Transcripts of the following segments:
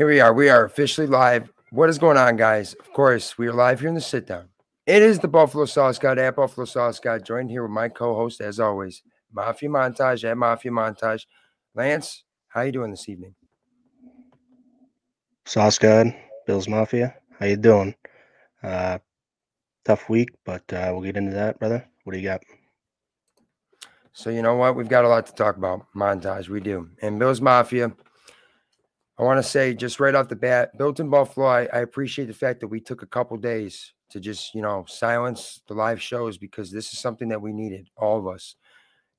Here we are. We are officially live. What is going on, guys? Of course, we are live here in the sit down. It is the Buffalo Sauce God at Buffalo Sauce God, joined here with my co-host, as always, Mafia Montage at Mafia Montage. Lance, how you doing this evening? Sauce God, Bills Mafia. How you doing? Uh, tough week, but uh, we'll get into that, brother. What do you got? So you know what? We've got a lot to talk about. Montage, we do. And Bills Mafia. I want to say just right off the bat, built in Buffalo, I, I appreciate the fact that we took a couple days to just, you know, silence the live shows because this is something that we needed, all of us.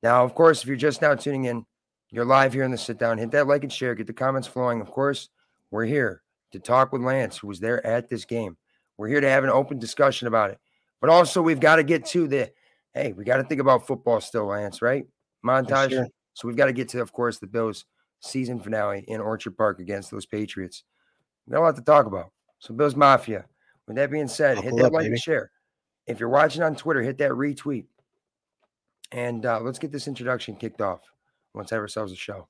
Now, of course, if you're just now tuning in, you're live here in the sit down. Hit that like and share, get the comments flowing. Of course, we're here to talk with Lance, who was there at this game. We're here to have an open discussion about it. But also, we've got to get to the hey, we got to think about football still, Lance, right? Montage. Yes, so we've got to get to, of course, the Bills season finale in Orchard Park against those Patriots. We got a lot to talk about. So, Bills Mafia. With that being said, hit that up, like baby. and share. If you're watching on Twitter, hit that retweet. And uh, let's get this introduction kicked off. Let's have ourselves a show.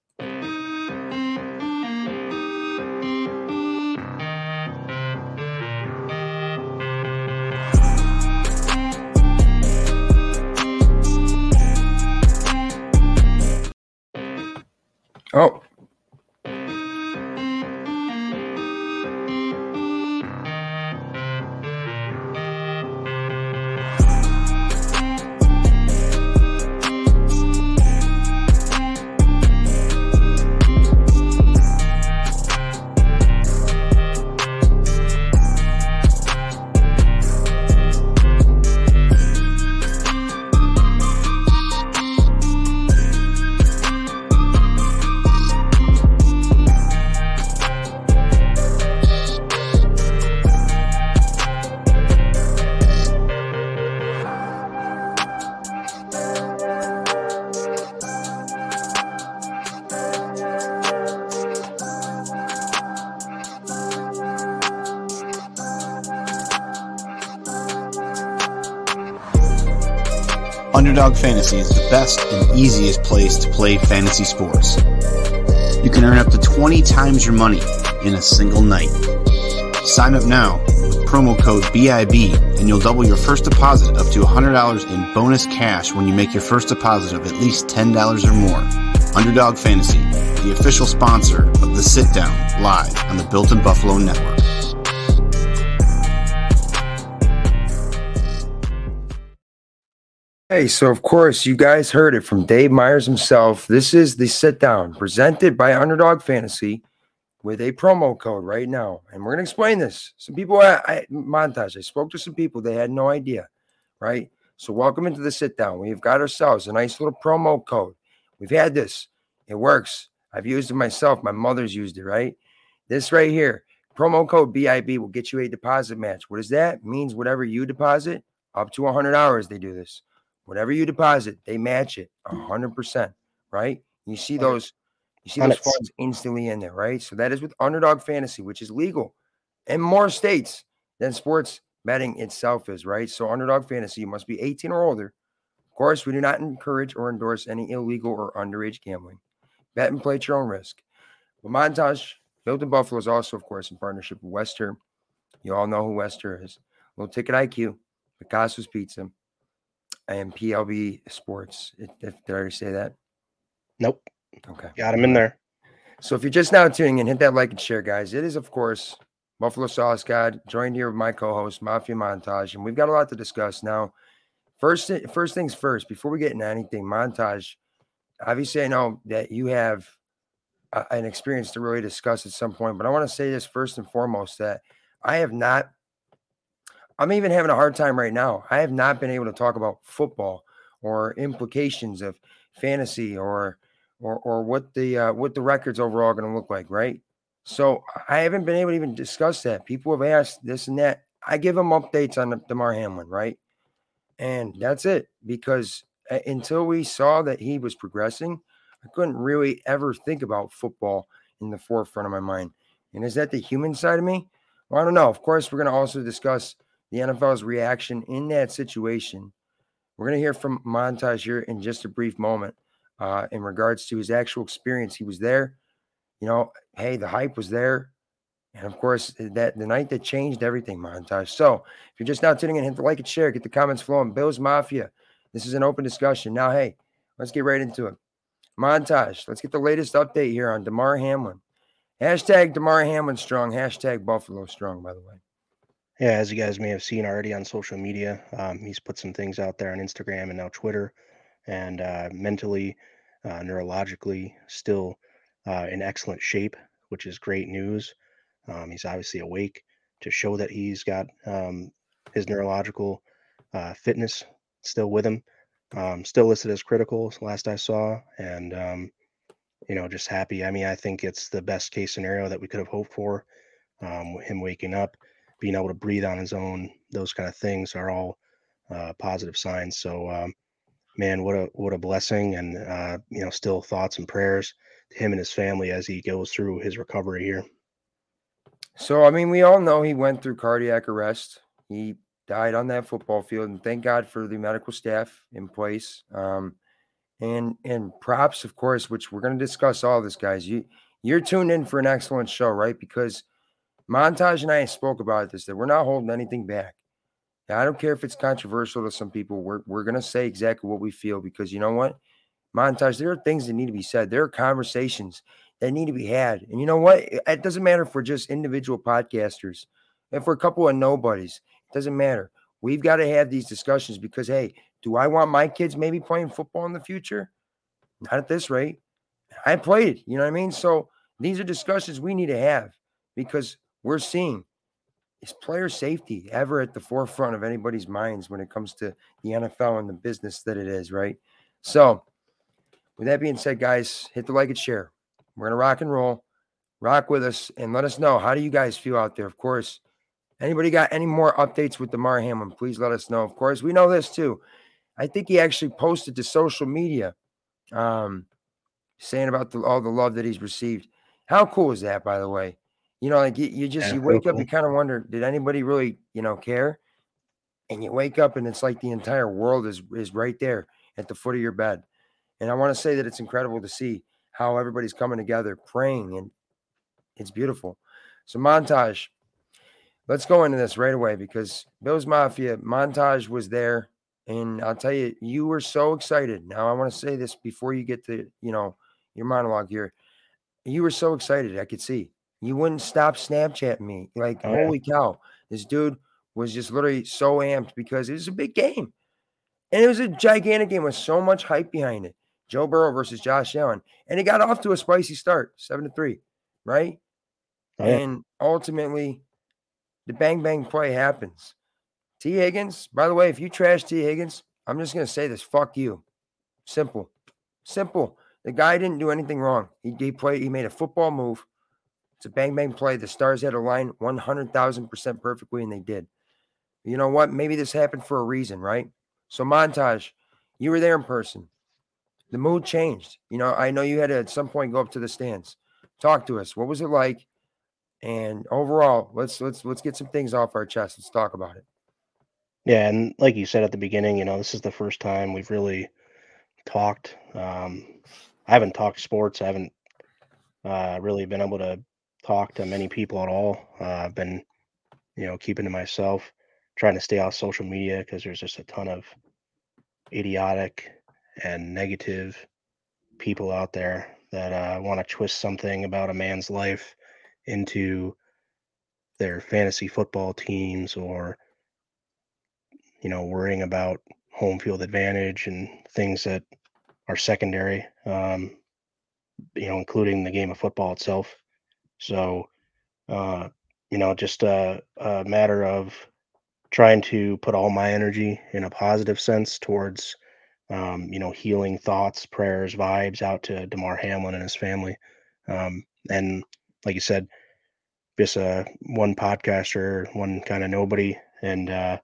Oh, Fantasy is the best and easiest place to play fantasy sports. You can earn up to 20 times your money in a single night. Sign up now with promo code BIB and you'll double your first deposit up to $100 in bonus cash when you make your first deposit of at least $10 or more. Underdog Fantasy, the official sponsor of the Sit Down live on the Built in Buffalo Network. Hey, so of course, you guys heard it from Dave Myers himself. This is the sit down presented by Underdog Fantasy with a promo code right now. And we're going to explain this. Some people, I, I, montage, I spoke to some people, they had no idea, right? So, welcome into the sit down. We've got ourselves a nice little promo code. We've had this, it works. I've used it myself. My mother's used it, right? This right here, promo code BIB will get you a deposit match. What is that? Means whatever you deposit, up to 100 hours, they do this. Whatever you deposit, they match it mm. hundred percent, right? You see those, you see those funds instantly in there, right? So that is with Underdog Fantasy, which is legal in more states than sports betting itself is, right? So Underdog Fantasy, you must be 18 or older. Of course, we do not encourage or endorse any illegal or underage gambling. Bet and play at your own risk. But Montage, Built in Buffalo is also, of course, in partnership with Wester. You all know who Wester is. Little Ticket IQ, Picasso's Pizza, and PLB Sports. Did, did I already say that? Nope. Okay. Got him in there. So if you're just now tuning in, hit that like and share, guys. It is, of course, Buffalo Sauce God, joined here with my co-host, Mafia Montage, and we've got a lot to discuss. Now, first first things first, before we get into anything, Montage, obviously I know that you have a, an experience to really discuss at some point, but I want to say this first and foremost that I have not I'm even having a hard time right now. I have not been able to talk about football or implications of fantasy or or or what the uh, what the records overall going to look like, right? So I haven't been able to even discuss that. People have asked this and that. I give them updates on Damar Hamlin, right? And that's it because uh, until we saw that he was progressing, I couldn't really ever think about football in the forefront of my mind. And is that the human side of me? Well, I don't know. Of course, we're going to also discuss the NFL's reaction in that situation. We're going to hear from Montage here in just a brief moment uh, in regards to his actual experience. He was there. You know, hey, the hype was there. And of course, that the night that changed everything, montage. So if you're just now tuning in, hit the like and share, get the comments flowing. Bills Mafia. This is an open discussion. Now, hey, let's get right into it. Montage. Let's get the latest update here on Damar Hamlin. Hashtag Damar Hamlin strong. Hashtag Buffalo strong, by the way. Yeah, as you guys may have seen already on social media, um, he's put some things out there on Instagram and now Twitter, and uh, mentally, uh, neurologically, still uh, in excellent shape, which is great news. Um, he's obviously awake to show that he's got um, his neurological uh, fitness still with him. Um, still listed as critical, last I saw, and um, you know, just happy. I mean, I think it's the best case scenario that we could have hoped for. Um, him waking up being able to breathe on his own, those kind of things are all uh, positive signs. So, um, man, what a what a blessing, and uh, you know, still thoughts and prayers to him and his family as he goes through his recovery here. So, I mean, we all know he went through cardiac arrest. He died on that football field, and thank God for the medical staff in place. Um, and and props, of course, which we're going to discuss all this, guys. You you're tuned in for an excellent show, right? Because Montage and I spoke about this that we're not holding anything back. Now, I don't care if it's controversial to some people. We're we're gonna say exactly what we feel because you know what, Montage. There are things that need to be said. There are conversations that need to be had, and you know what? It doesn't matter if we're just individual podcasters, if we're a couple of nobodies. It doesn't matter. We've got to have these discussions because hey, do I want my kids maybe playing football in the future? Not at this rate. I played. You know what I mean? So these are discussions we need to have because we're seeing is player safety ever at the forefront of anybody's minds when it comes to the NFL and the business that it is, right? So, with that being said, guys, hit the like and share. We're gonna rock and roll, rock with us, and let us know how do you guys feel out there. Of course, anybody got any more updates with Damar Hamlin? Please let us know. Of course, we know this too. I think he actually posted to social media, um, saying about the, all the love that he's received. How cool is that, by the way? You know, like you, you just yeah, you wake up, you kind of wonder, did anybody really, you know, care? And you wake up and it's like the entire world is is right there at the foot of your bed. And I want to say that it's incredible to see how everybody's coming together, praying, and it's beautiful. So montage. Let's go into this right away because Bills Mafia montage was there, and I'll tell you, you were so excited. Now I want to say this before you get to you know your monologue here. You were so excited. I could see you wouldn't stop Snapchatting me. Like, oh, holy cow. This dude was just literally so amped because it was a big game. And it was a gigantic game with so much hype behind it. Joe Burrow versus Josh Allen. And it got off to a spicy start, seven to three, right? Oh, yeah. And ultimately, the bang bang play happens. Tee Higgins, by the way, if you trash Tee Higgins, I'm just gonna say this: fuck you. Simple, simple. The guy didn't do anything wrong. He, he played. He made a football move. It's a bang bang play. The Stars had a line 100,000% perfectly, and they did. You know what? Maybe this happened for a reason, right? So, montage, you were there in person. The mood changed. You know, I know you had to at some point go up to the stands. Talk to us. What was it like? And overall, let's let's let's get some things off our chest. Let's talk about it. Yeah, and like you said at the beginning, you know, this is the first time we've really talked. Um, I haven't talked sports. I haven't uh, really been able to talk to many people at all. Uh, I've been, you know, keeping to myself, trying to stay off social media because there's just a ton of idiotic and negative people out there that uh, want to twist something about a man's life into their fantasy football teams or you know worrying about home field advantage and things that are secondary um, you know including the game of football itself so, uh, you know, just a, a matter of trying to put all my energy in a positive sense towards, um, you know, healing thoughts, prayers, vibes out to Damar Hamlin and his family. Um, and like you said, just a one podcaster, one kind of nobody, and uh,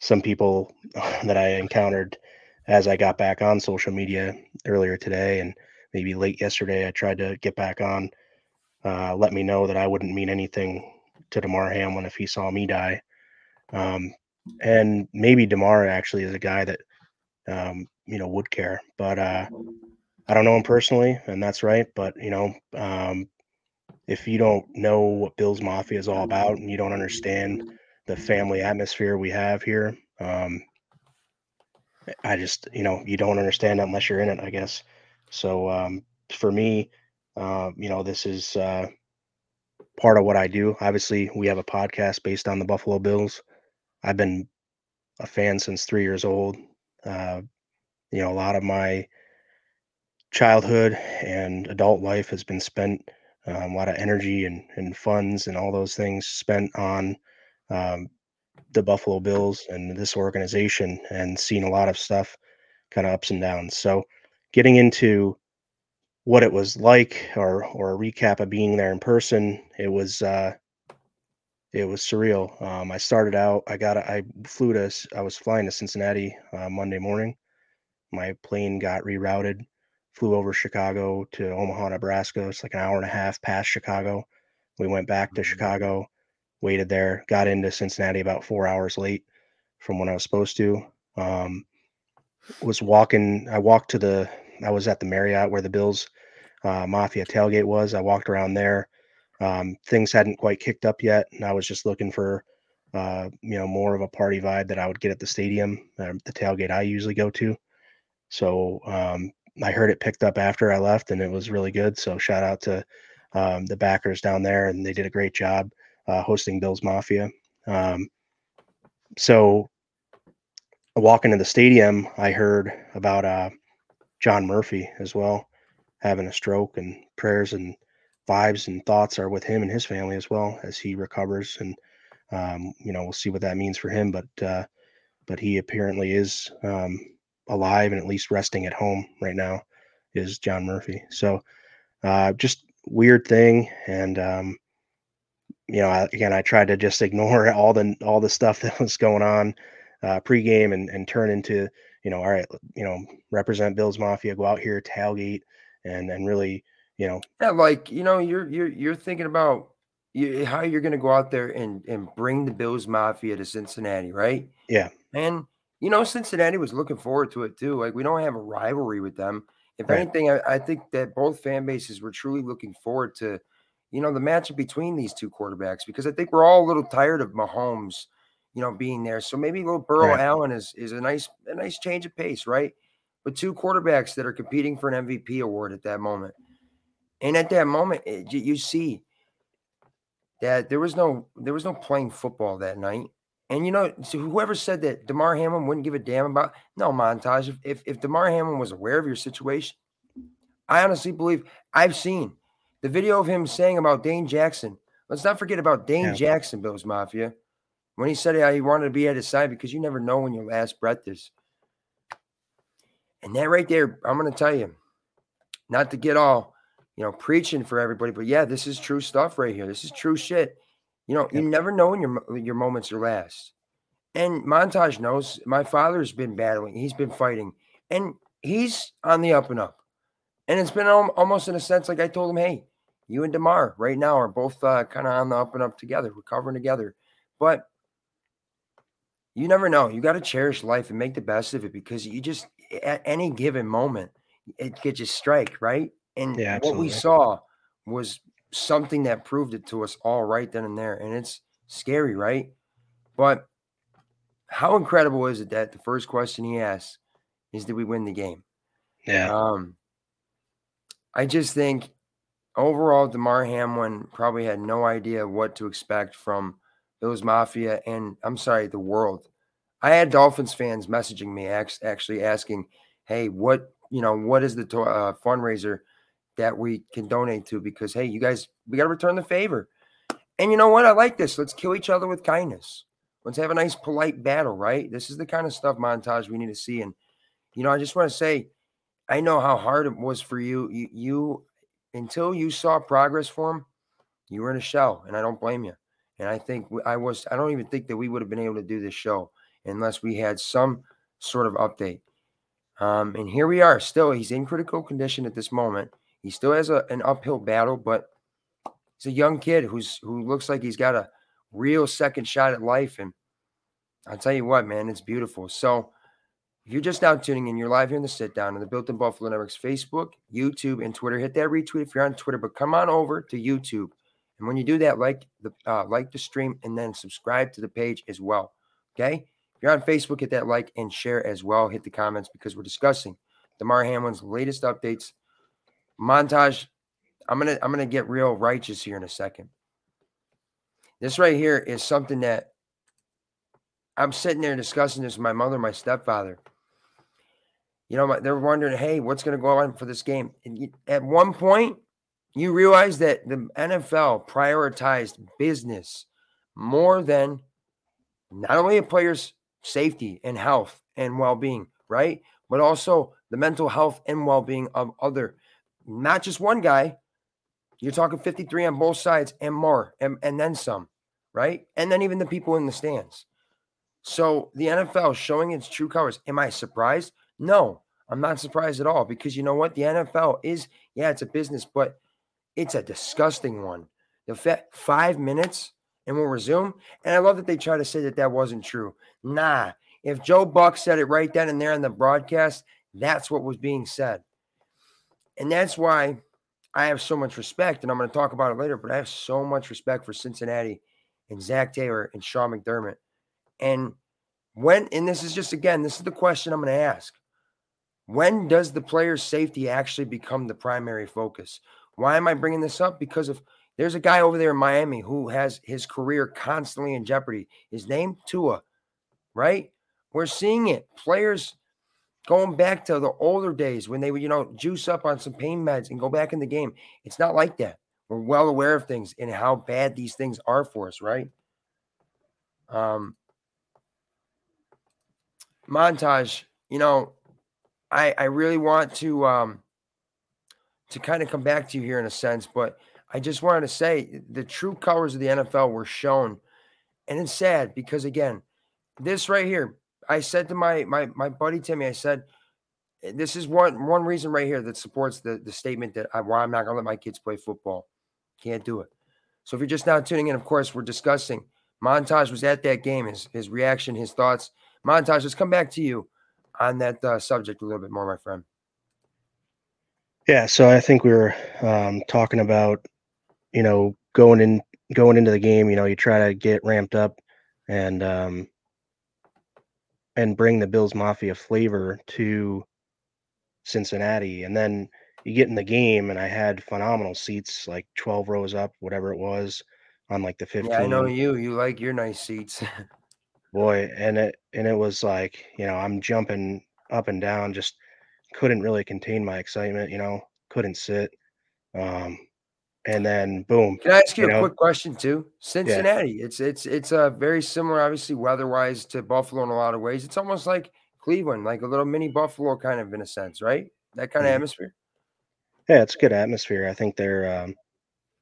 some people that I encountered as I got back on social media earlier today and maybe late yesterday. I tried to get back on uh, let me know that I wouldn't mean anything to Damar Hamlin if he saw me die. Um, and maybe Damar actually is a guy that um, you know would care, but uh, I don't know him personally, and that's right. But you know, um, if you don't know what Bills Mafia is all about and you don't understand the family atmosphere we have here, um, I just you know you don't understand unless you're in it, I guess. So um, for me, uh, you know, this is uh, part of what I do. Obviously, we have a podcast based on the Buffalo Bills. I've been a fan since three years old. Uh, you know, a lot of my childhood and adult life has been spent um, a lot of energy and, and funds and all those things spent on um, the Buffalo Bills and this organization and seen a lot of stuff kind of ups and downs. So getting into what it was like or or a recap of being there in person, it was uh it was surreal. Um, I started out, I got, I flew to, I was flying to Cincinnati uh, Monday morning. My plane got rerouted flew over Chicago to Omaha, Nebraska. It's like an hour and a half past Chicago. We went back to mm-hmm. Chicago, waited there, got into Cincinnati about four hours late from when I was supposed to. Um, was walking, I walked to the, I was at the Marriott where the Bills uh, Mafia tailgate was. I walked around there. Um, things hadn't quite kicked up yet, and I was just looking for, uh, you know, more of a party vibe that I would get at the stadium, uh, the tailgate I usually go to. So um, I heard it picked up after I left, and it was really good. So shout out to um, the backers down there, and they did a great job uh, hosting Bills Mafia. Um, so walking to the stadium, I heard about uh, John Murphy as well having a stroke, and prayers and vibes and thoughts are with him and his family as well as he recovers. And um, you know, we'll see what that means for him, but uh, but he apparently is um, alive and at least resting at home right now is John Murphy. So uh, just weird thing. And, um, you know, I, again, I tried to just ignore all the, all the stuff that was going on uh, pregame and, and turn into, you know, all right, you know, represent Bills Mafia, go out here, tailgate and, and really, you know, yeah, like, you know, you're, you're, you're thinking about you, how you're going to go out there and, and bring the Bills Mafia to Cincinnati, right? Yeah. And, you know, Cincinnati was looking forward to it too. Like we don't have a rivalry with them. If right. anything, I, I, think that both fan bases were truly looking forward to, you know, the matchup between these two quarterbacks because I think we're all a little tired of Mahomes, you know, being there. So maybe little Burrow right. Allen is is a nice a nice change of pace, right? But two quarterbacks that are competing for an MVP award at that moment, and at that moment, it, you, see that there was no there was no playing football that night. And you know, so whoever said that Damar Hamlin wouldn't give a damn about no montage. If, if if Damar Hamlin was aware of your situation, I honestly believe I've seen the video of him saying about Dane Jackson. Let's not forget about Dane yeah. Jackson, Bills Mafia, when he said how he wanted to be at his side because you never know when your last breath is. And that right there, I'm going to tell you, not to get all, you know, preaching for everybody, but yeah, this is true stuff right here. This is true shit. You know, you never know when your your moments are last. And Montage knows my father's been battling. He's been fighting, and he's on the up and up. And it's been almost in a sense like I told him, hey, you and Damar right now are both uh, kind of on the up and up together, recovering together. But you never know. You got to cherish life and make the best of it because you just at any given moment it could just strike right. And yeah, what we saw was something that proved it to us all right then and there. And it's scary, right? But how incredible is it that the first question he asks is did we win the game? Yeah. Um I just think overall Damar Hamlin probably had no idea what to expect from those mafia and I'm sorry, the world. I had Dolphins fans messaging me actually asking, "Hey, what, you know, what is the uh, fundraiser that we can donate to because hey, you guys, we got to return the favor. And you know what? I like this. Let's kill each other with kindness. Let's have a nice, polite battle, right? This is the kind of stuff montage we need to see. And you know, I just want to say, I know how hard it was for you. You, you until you saw progress for him, you were in a shell, and I don't blame you. And I think I was. I don't even think that we would have been able to do this show unless we had some sort of update. Um, and here we are. Still, he's in critical condition at this moment. He still has a, an uphill battle, but he's a young kid who's who looks like he's got a real second shot at life. And I'll tell you what, man, it's beautiful. So If you're just now tuning in, you're live here in the sit down on the Built in Buffalo Network's Facebook, YouTube, and Twitter. Hit that retweet if you're on Twitter, but come on over to YouTube. And when you do that, like the uh, like the stream and then subscribe to the page as well. Okay. If you're on Facebook, hit that like and share as well. Hit the comments because we're discussing Damar Hamlin's latest updates. Montage. I'm gonna I'm gonna get real righteous here in a second. This right here is something that I'm sitting there discussing this with my mother, my stepfather. You know, they're wondering, hey, what's going to go on for this game? At one point, you realize that the NFL prioritized business more than not only a player's safety and health and well-being, right? But also the mental health and well-being of other, not just one guy. You're talking 53 on both sides and more, and, and then some, right? And then even the people in the stands. So the NFL showing its true colors. Am I surprised? No, I'm not surprised at all because you know what? The NFL is, yeah, it's a business, but it's a disgusting one. The fact five minutes and we'll resume. And I love that they try to say that that wasn't true. Nah, if Joe Buck said it right then and there in the broadcast, that's what was being said. And that's why I have so much respect, and I'm going to talk about it later, but I have so much respect for Cincinnati and Zac Taylor and Sean McDermott. And when, and this is just again, this is the question I'm going to ask. When does the player's safety actually become the primary focus? Why am I bringing this up? Because of there's a guy over there in Miami who has his career constantly in jeopardy. His name Tua, right? We're seeing it. Players going back to the older days when they would, you know, juice up on some pain meds and go back in the game. It's not like that. We're well aware of things and how bad these things are for us, right? Um, montage, you know, I I really want to um to kind of come back to you here in a sense, but I just wanted to say the true colors of the NFL were shown. And it's sad because again, this right here, I said to my my my buddy Timmy, I said, eh, this is one one reason right here that supports the the statement that I, why I'm not gonna let my kids play football. Can't do it. So if you're just now tuning in, of course, we're discussing. Montage was at that game, his his reaction, his thoughts. Montage, let's come back to you on that uh, subject a little bit more, my friend. Yeah, so I think we were um, talking about, you know, going in going into the game. You know, you try to get ramped up and um, and bring the Bills Mafia flavor to Cincinnati, and then you get in the game, and I had phenomenal seats, like twelve rows up, whatever it was, on like the 15. Yeah, I know you. You like your nice seats. boy and it and it was like you know i'm jumping up and down just couldn't really contain my excitement you know couldn't sit um and then boom can i ask you, you a know? quick question too cincinnati yeah. it's it's it's a uh, very similar obviously weather-wise to buffalo in a lot of ways it's almost like cleveland like a little mini buffalo kind of in a sense right that kind mm-hmm. of atmosphere yeah it's good atmosphere i think they're um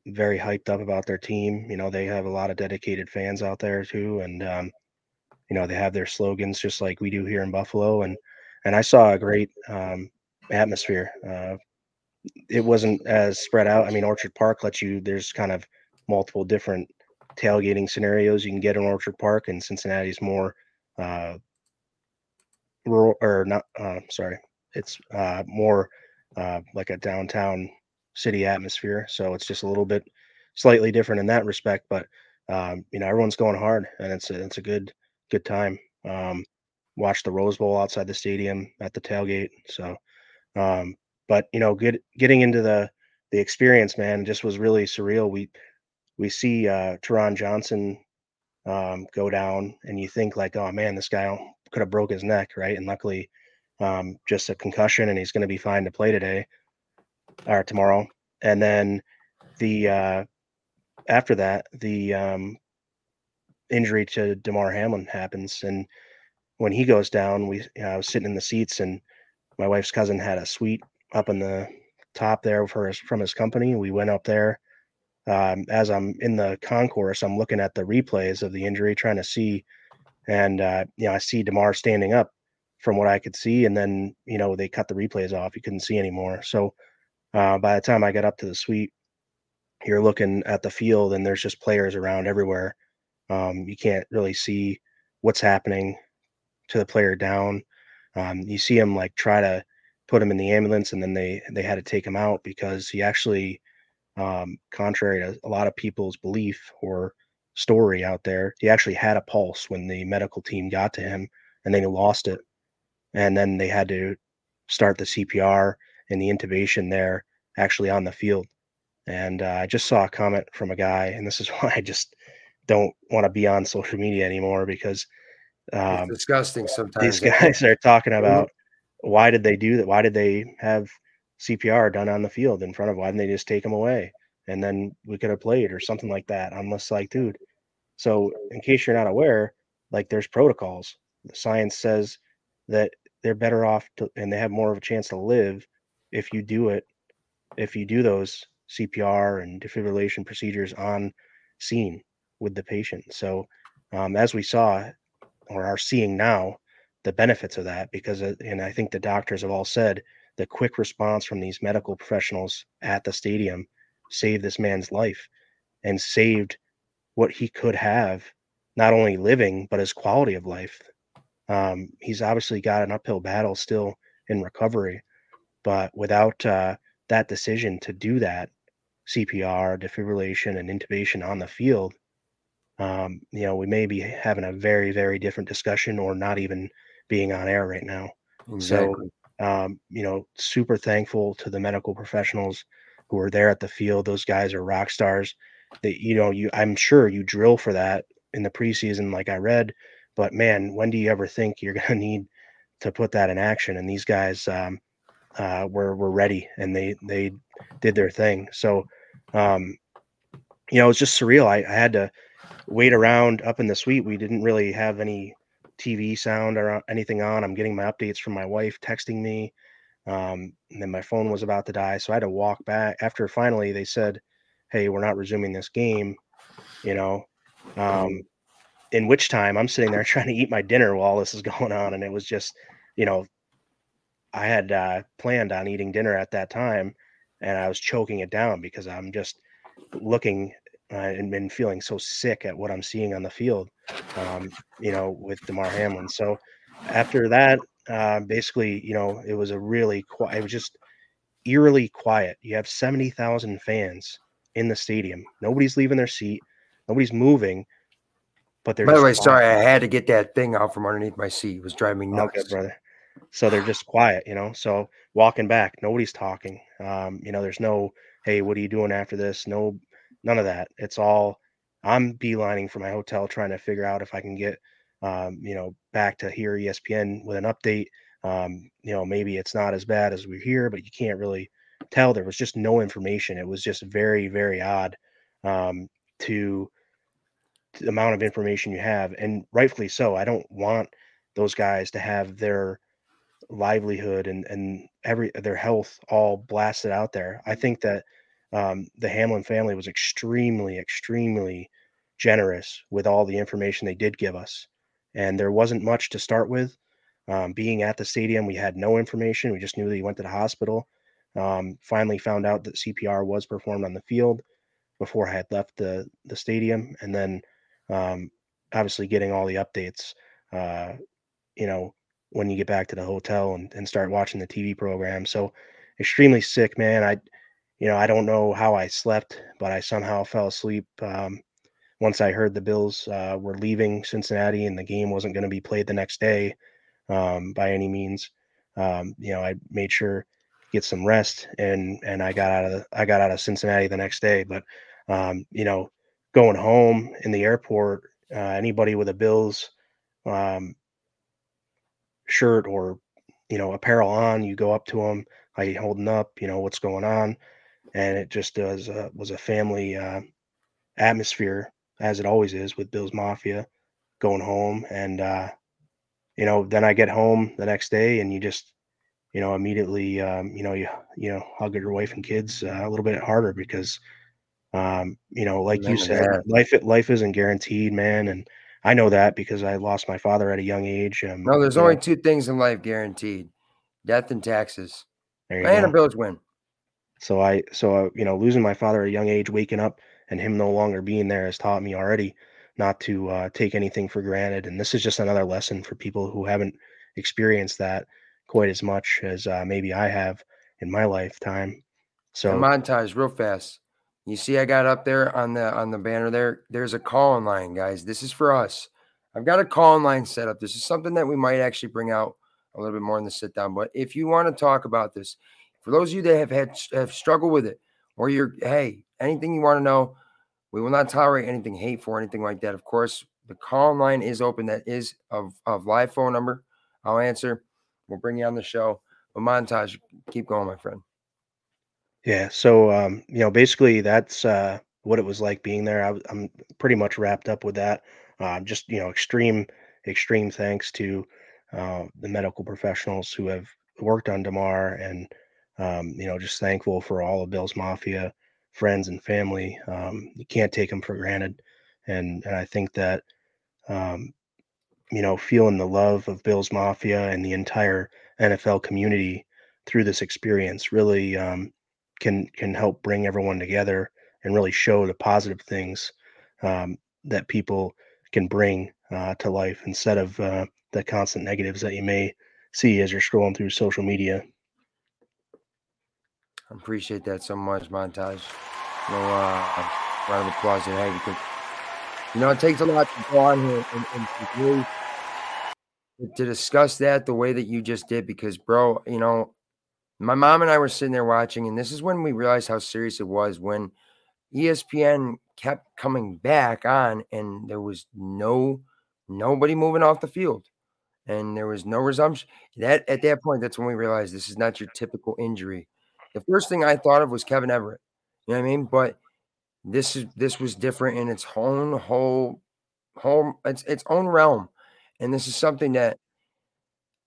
very hyped up about their team you know they have a lot of dedicated fans out there too and um you know they have their slogans just like we do here in buffalo and and i saw a great um, atmosphere uh, it wasn't as spread out i mean orchard park lets you there's kind of multiple different tailgating scenarios you can get in orchard park and cincinnati's more uh rural or not uh sorry it's uh more uh like a downtown city atmosphere so it's just a little bit slightly different in that respect but um you know everyone's going hard and it's a, it's a good good time. Um, watched the Rose Bowl outside the stadium at the tailgate. So, um, but you know, get, getting into the the experience, man, just was really surreal. We we see uh, Taron Johnson um, go down, and you think like, oh man, this guy could have broke his neck, right? And luckily, um, just a concussion, and he's going to be fine to play today or tomorrow. And then the uh, after that, the um, injury to Damar Hamlin happens, and when he goes down, we you know, I was sitting in the seats, and my wife's cousin had a suite up in the top there for his, from his company. We went up there. Um, as I'm in the concourse, I'm looking at the replays of the injury, trying to see, and uh, you know, I see Damar standing up from what I could see, and then you know they cut the replays off. You couldn't see anymore. So uh, by the time I got up to the suite, you're looking at the field, and there's just players around everywhere um, you can't really see what's happening to the player down. Um, you see him like try to put him in the ambulance, and then they they had to take him out because he actually, um, contrary to a lot of people's belief or story out there, he actually had a pulse when the medical team got to him, and then he lost it, and then they had to start the CPR and the intubation there actually on the field. And uh, I just saw a comment from a guy, and this is why I just don't want to be on social media anymore because um, disgusting sometimes. These guys are talking about why did they do that? Why did they have CPR done on the field in front of? Why didn't they just take him away and then we could have played or something like that? I'm just like, dude. So in case you're not aware, like there's protocols. The science says that they're better off to, and they have more of a chance to live if you do it, if you do those CPR and defibrillation procedures on scene with the patient. So um, as we saw or are seeing now, the benefits of that because uh, and I think the doctors have all said the quick response from these medical professionals at the stadium saved this man's life and saved what he could have not only living but his quality of life. Um, he's obviously got an uphill battle still in recovery but without uh, that decision to do that cpr defibrillation and intubation on the field um, you know we may be having a very very different discussion or not even being on air right now. Exactly. So, um, you know, super thankful to the medical professionals who are there at the field. Those guys are rock stars. That you know, you I'm sure you drill for that in the preseason, like I read. But man, when do you ever think you're going to need to put that in action? And these guys um, uh, were were ready, and they they did their thing. So, um, you know, it's just surreal. I, I had to wait around up in the suite. We didn't really have any TV sound or anything on. I'm getting my updates from my wife texting me. Um, and then my phone was about to die. So I had to walk back after finally they said, Hey, we're not resuming this game, you know. Um, in which time I'm sitting there trying to eat my dinner while this is going on. And it was just, you know, I had uh, planned on eating dinner at that time and I was choking it down because I'm just looking uh, and been feeling so sick at what I'm seeing on the field, um, you know, with Damar Hamlin. So after that, uh, basically, you know, it was a really quiet, it was just eerily quiet. You have 70,000 fans in the stadium. Nobody's leaving their seat, nobody's moving. But they're by the way, quiet. sorry, I had to get that thing out from underneath my seat. It was driving me nuts. Okay, brother. So they're just quiet, you know. So walking back, nobody's talking. Um, you know, there's no, hey, what are you doing after this? No none of that. It's all I'm beelining for my hotel, trying to figure out if I can get, um, you know, back to here ESPN with an update. Um, you know, maybe it's not as bad as we're here, but you can't really tell. There was just no information. It was just very, very odd um, to the amount of information you have, and rightfully so. I don't want those guys to have their livelihood and and every their health all blasted out there. I think that um, the Hamlin family was extremely, extremely generous with all the information they did give us. And there wasn't much to start with. Um, being at the stadium, we had no information. We just knew that he went to the hospital. Um, finally, found out that CPR was performed on the field before I had left the the stadium, and then um, obviously getting all the updates. Uh, you know, when you get back to the hotel and, and start watching the TV program. So, extremely sick, man. I you know, I don't know how I slept, but I somehow fell asleep um, once I heard the Bills uh, were leaving Cincinnati and the game wasn't going to be played the next day um, by any means. Um, you know, I made sure get some rest and and I got out of I got out of Cincinnati the next day. But um, you know, going home in the airport, uh, anybody with a Bills um, shirt or you know apparel on, you go up to them, how you holding up, you know what's going on and it just does uh, was a family uh, atmosphere as it always is with Bills Mafia going home and uh, you know then I get home the next day and you just you know immediately um, you know you you know hug your wife and kids uh, a little bit harder because um, you know like you said that. life life isn't guaranteed man and I know that because I lost my father at a young age. Um, no, there's only know. two things in life guaranteed: death and taxes. and go. a Bills win. So I, so uh, you know, losing my father at a young age, waking up and him no longer being there has taught me already not to uh, take anything for granted. And this is just another lesson for people who haven't experienced that quite as much as uh, maybe I have in my lifetime. So montage real fast. You see, I got up there on the on the banner there. There's a call in line, guys. This is for us. I've got a call in line set up. This is something that we might actually bring out a little bit more in the sit down. But if you want to talk about this, for those of you that have had have struggled with it, or you're hey, anything you want to know, we will not tolerate anything hateful or anything like that. Of course, the call line is open. That is of of live phone number. I'll answer. We'll bring you on the show. But montage, keep going, my friend. Yeah. So, um, you know, basically that's uh, what it was like being there. I, am pretty much wrapped up with that. Uh, just, you know, extreme, extreme thanks to uh, the medical professionals who have worked on Damar and, um, you know, just thankful for all of Bills Mafia friends and family. Um, you can't take them for granted. And, and I think that, um, you know, feeling the love of Bills Mafia and the entire NFL community through this experience really, um, can can help bring everyone together and really show the positive things um, that people can bring uh, to life instead of uh, the constant negatives that you may see as you're scrolling through social media. I appreciate that so much, montage. No uh, round of applause here, hey, because you know it takes a lot to go on here and, and to really to discuss that the way that you just did because bro you know my mom and I were sitting there watching, and this is when we realized how serious it was when ESPN kept coming back on, and there was no nobody moving off the field, and there was no resumption. That at that point, that's when we realized this is not your typical injury. The first thing I thought of was Kevin Everett. You know what I mean? But this is this was different in its own whole home its its own realm, and this is something that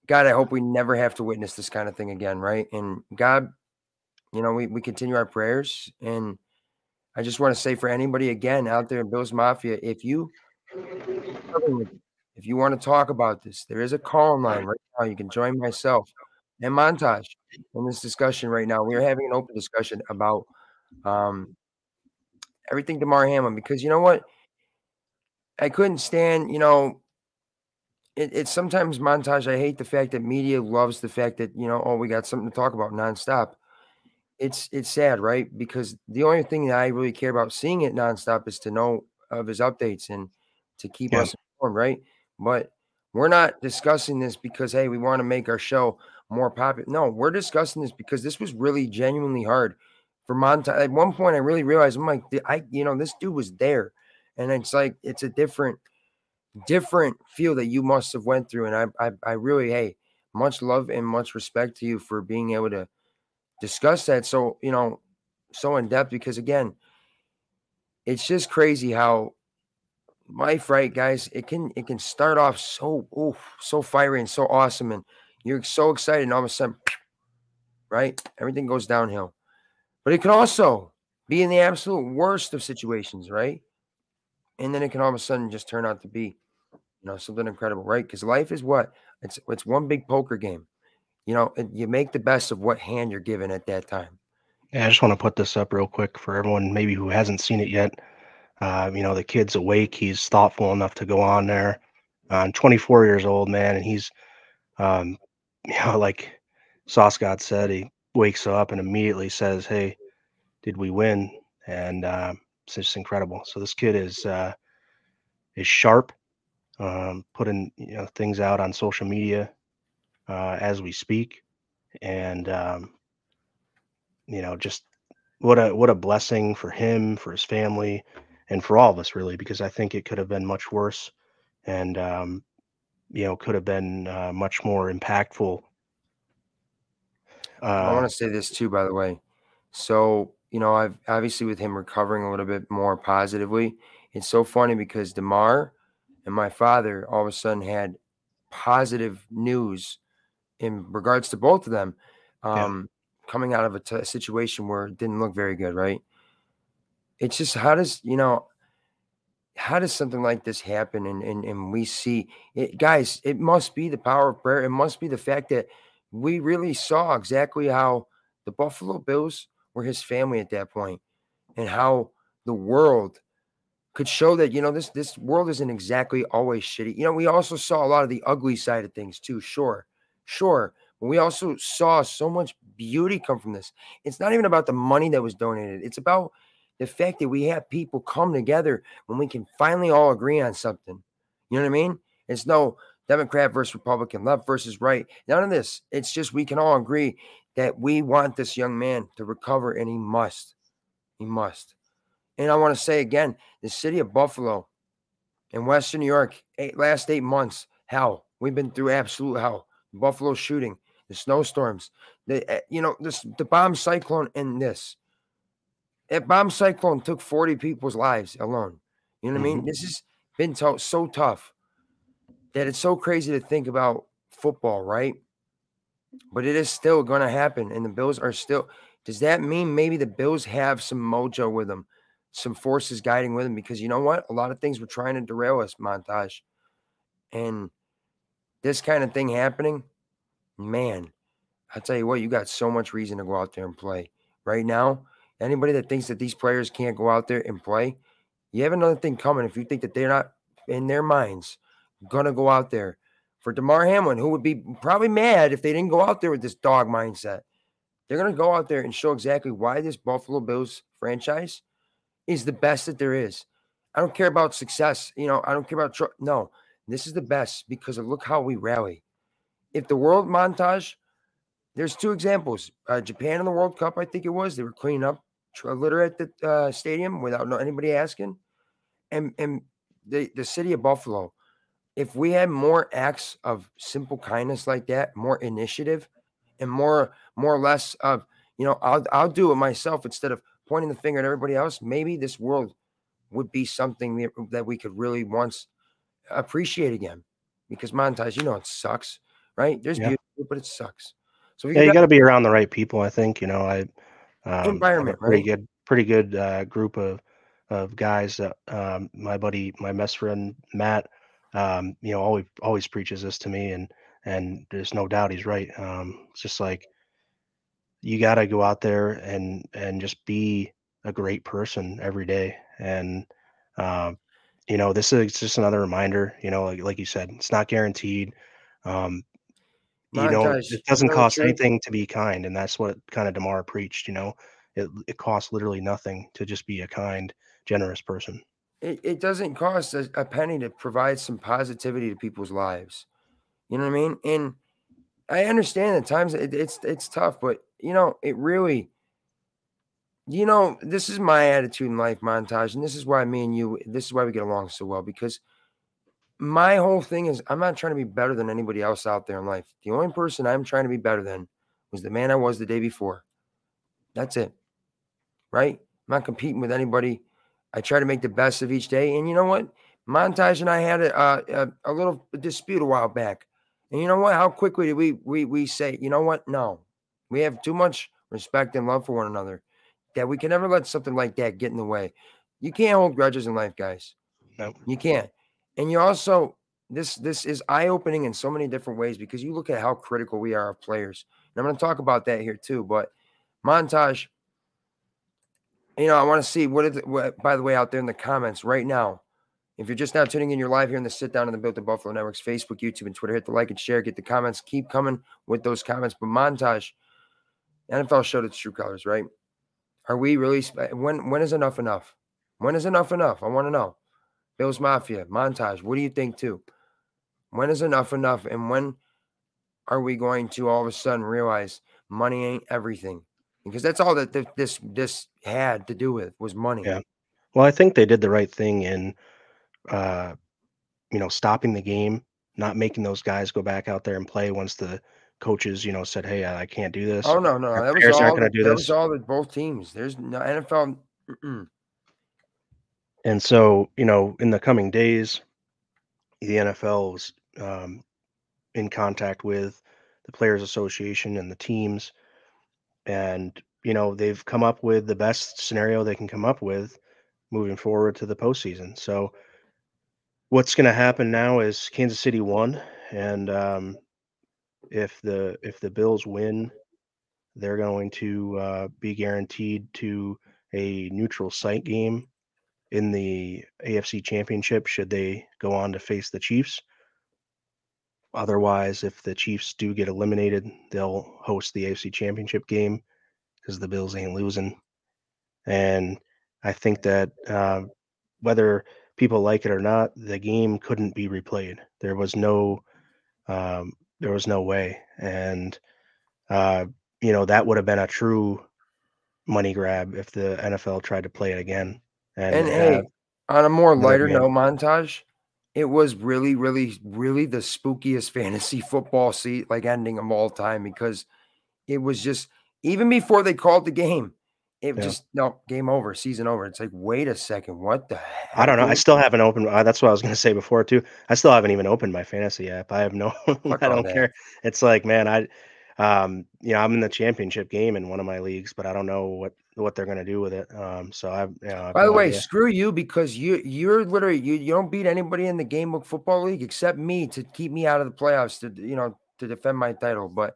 God, I hope we never have to witness this kind of thing again, right? And God, you know, we, we continue our prayers. And I just want to say for anybody again out there in Bills Mafia, if you if you want to talk about this, there is a call line right now. You can join myself and Montage in this discussion right now. We are having an open discussion about um, everything Damar Hamlin because you know what? I couldn't stand, you know, it, it's sometimes montage. I hate the fact that media loves the fact that you know, oh, we got something to talk about nonstop. It's it's sad, right? Because the only thing that I really care about seeing it nonstop is to know of his updates and to keep yeah. us informed, right? But we're not discussing this because hey, we want to make our show more popular. No, we're discussing this because this was really genuinely hard for montage. At one point, I really realized I'm like, I you know, this dude was there, and it's like it's a different different feel that you must have went through. And I, I, I really, hey, much love and much respect to you for being able to discuss that. So, you know, so in depth, because again, it's just crazy how life, right, guys, it can, it can start off so, oh, so fiery and so awesome. And you're so excited. And all of a sudden, right, everything goes downhill. But it can also be in the absolute worst of situations, right? and then it can all of a sudden just turn out to be, you know, something incredible, right? Because life is what it's it's one big poker game. You know, you make the best of what hand you're given at that time. Yeah, I just want to put this up real quick for everyone maybe who hasn't seen it yet. Uh, you know, the kid's awake. He's thoughtful enough to go on there. Uh, 24 years old, man, and he's, um, you know, like Sauce God said, he wakes up and immediately says, "Hey, did we win?" And uh, it's just incredible. So this kid is uh, is sharp, um, putting you know things out on social media uh, as we speak, and um, you know just what a what a blessing for him, for his family, and for all of us really, because I think it could have been much worse, and um, you know could have been uh, much more impactful. I want to uh say this too, by the way. So you know, I've obviously with him recovering a little bit more positively. It's so funny because Damar and my father all of a sudden had positive news in regards to both of them um, yeah. coming out of a t- situation where it didn't look very good, right? It's just how does, you know, how does something like this happen? And, and, and we see it, guys, it must be the power of prayer. It must be the fact that we really saw exactly how the Buffalo Bills were his family at that point and how the world could show that you know this this world isn't exactly always shitty. You know, we also saw a lot of the ugly side of things too. Sure, sure, but we also saw so much beauty come from this. It's not even about the money that was donated. It's about the fact that we have people come together when we can finally all agree on something. You know what I mean? It's no Democrat versus Republican, left versus right. None of this. It's just we can all agree that we want this young man to recover, and he must. He must. And I want to say again, the city of Buffalo in Western New York, eight, last eight months, hell. We've been through absolute hell. Buffalo shooting, the snowstorms, the eh, you know this the bomb cyclone and this. That bomb cyclone took 40 people's lives alone. You know what mm-hmm. I mean? Mm-hmm. This has been to- so tough that it's so crazy to think about football, right? But it is still going to happen, and the Bills are still. Does that mean maybe the Bills have some mojo with them, some forces guiding with them? Because you know what? A lot of things were trying to derail us, montage. And this kind of thing happening, man, I tell you what, you got so much reason to go out there and play. Right now, anybody that thinks that these players can't go out there and play, you have another thing coming. If you think that they're not in their minds gonna go out there for Damar Hamlin, who would be probably mad if they didn't go out there with this dog mindset. They're gonna go out there and show exactly why this Buffalo Bills franchise is the best that there is. I don't care about success. You know, I don't care about tr- no. This is the best because of look how we rally. If the world montage, there's two examples. Uh, Japan in the World Cup, I think it was, they were cleaning up litter at the uh, stadium without anybody asking, and and the the city of Buffalo if we had more acts of simple kindness like that, more initiative, and more more or less of you know I'll I'll do it myself instead of pointing the finger at everybody else, maybe this world would be something that we could really once appreciate again. Because montage, you know, it sucks, right? There's yeah. beauty, but it sucks. So yeah, you got to be around the right people. I think you know, I um, environment, pretty right? good, pretty good uh, group of of guys that um, my buddy, my best friend Matt um, you know, always always preaches this to me, and and there's no doubt he's right. Um, it's just like you got to go out there and and just be a great person every day, and um, you know, this is just another reminder. You know, like, like you said, it's not guaranteed. Um, you know, it doesn't cost anything to be kind, and that's what kind of Damar preached. You know, it it costs literally nothing to just be a kind, generous person it, it doesn't cost a, a penny to provide some positivity to people's lives. You know what I mean? And I understand at times it, it's it's tough, but you know, it really, you know, this is my attitude in life, montage, and this is why me and you, this is why we get along so well because my whole thing is I'm not trying to be better than anybody else out there in life. The only person I'm trying to be better than was the man I was the day before. That's it. Right? I'm not competing with anybody I try to make the best of each day. And you know what? Montage and I had a, a, a little dispute a while back. And you know what? How quickly did we we we say, you know what? No, we have too much respect and love for one another that we can never let something like that get in the way. You can't hold grudges in life, guys. No, you can't. And you also this this is eye opening in so many different ways because you look at how critical we are of players. And I'm going to talk about that here too. But montage you know, I want to see what is, what, by the way, out there in the comments right now. If you're just now tuning in, you're live here in the sit down in the Built in Buffalo Networks, Facebook, YouTube, and Twitter. Hit the like and share, get the comments. Keep coming with those comments. But montage, NFL showed its true colors, right? Are we really when when is enough enough? When is enough enough? I want to know. Bills Mafia, montage. What do you think too? When is enough enough? And when are we going to all of a sudden realize money ain't everything? because that's all that this this had to do with was money. Yeah. Well, I think they did the right thing in, uh, you know, stopping the game, not making those guys go back out there and play once the coaches, you know, said, "Hey, I can't do this." Oh no, no, Our that was all. That this. was all with both teams. There's no NFL. Mm-mm. And so, you know, in the coming days, the NFL was um, in contact with the Players Association and the teams and you know they've come up with the best scenario they can come up with moving forward to the postseason. So what's going to happen now is Kansas City won, and um, if the if the Bills win, they're going to uh, be guaranteed to a neutral site game in the AFC Championship should they go on to face the Chiefs. Otherwise, if the Chiefs do get eliminated, they'll host the AFC Championship game because the Bills ain't losing. And I think that uh, whether people like it or not, the game couldn't be replayed. There was no, um, there was no way, and uh, you know that would have been a true money grab if the NFL tried to play it again. And, and hey, on a more lighter note, montage, it was really, really, really the spookiest fantasy football seat like ending of all time because it was just even before they called the game, it yeah. just no game over, season over. It's like, wait a second, what the? Heck? I don't know. I still haven't opened. Uh, that's what I was going to say before too. I still haven't even opened my fantasy app. I have no. I don't care. It's like, man, I um, you know, I'm in the championship game in one of my leagues, but I don't know what what they're going to do with it. Um, so I've. You know, By the no way, idea. screw you because you you're literally you you don't beat anybody in the game book football league except me to keep me out of the playoffs to you know to defend my title. But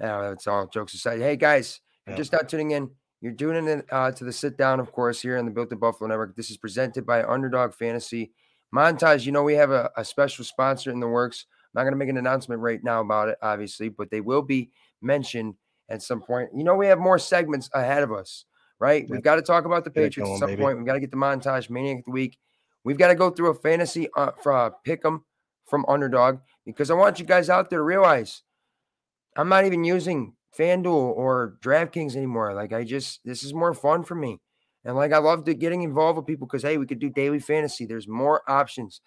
yeah, that's all jokes aside. Hey guys, yeah. just not tuning in. You're tuning in uh, to the sit down, of course, here on the Built in Buffalo Network. This is presented by Underdog Fantasy. Montage, you know, we have a, a special sponsor in the works. I'm not going to make an announcement right now about it, obviously, but they will be mentioned at some point. You know, we have more segments ahead of us, right? We've got to talk about the Patriots at some point. We've got to get the montage maniac of the week. We've got to go through a fantasy uh, for uh, pick 'em from underdog because I want you guys out there to realize I'm not even using FanDuel or DraftKings anymore. Like I just this is more fun for me. And like I love to getting involved with people because hey, we could do daily fantasy. There's more options.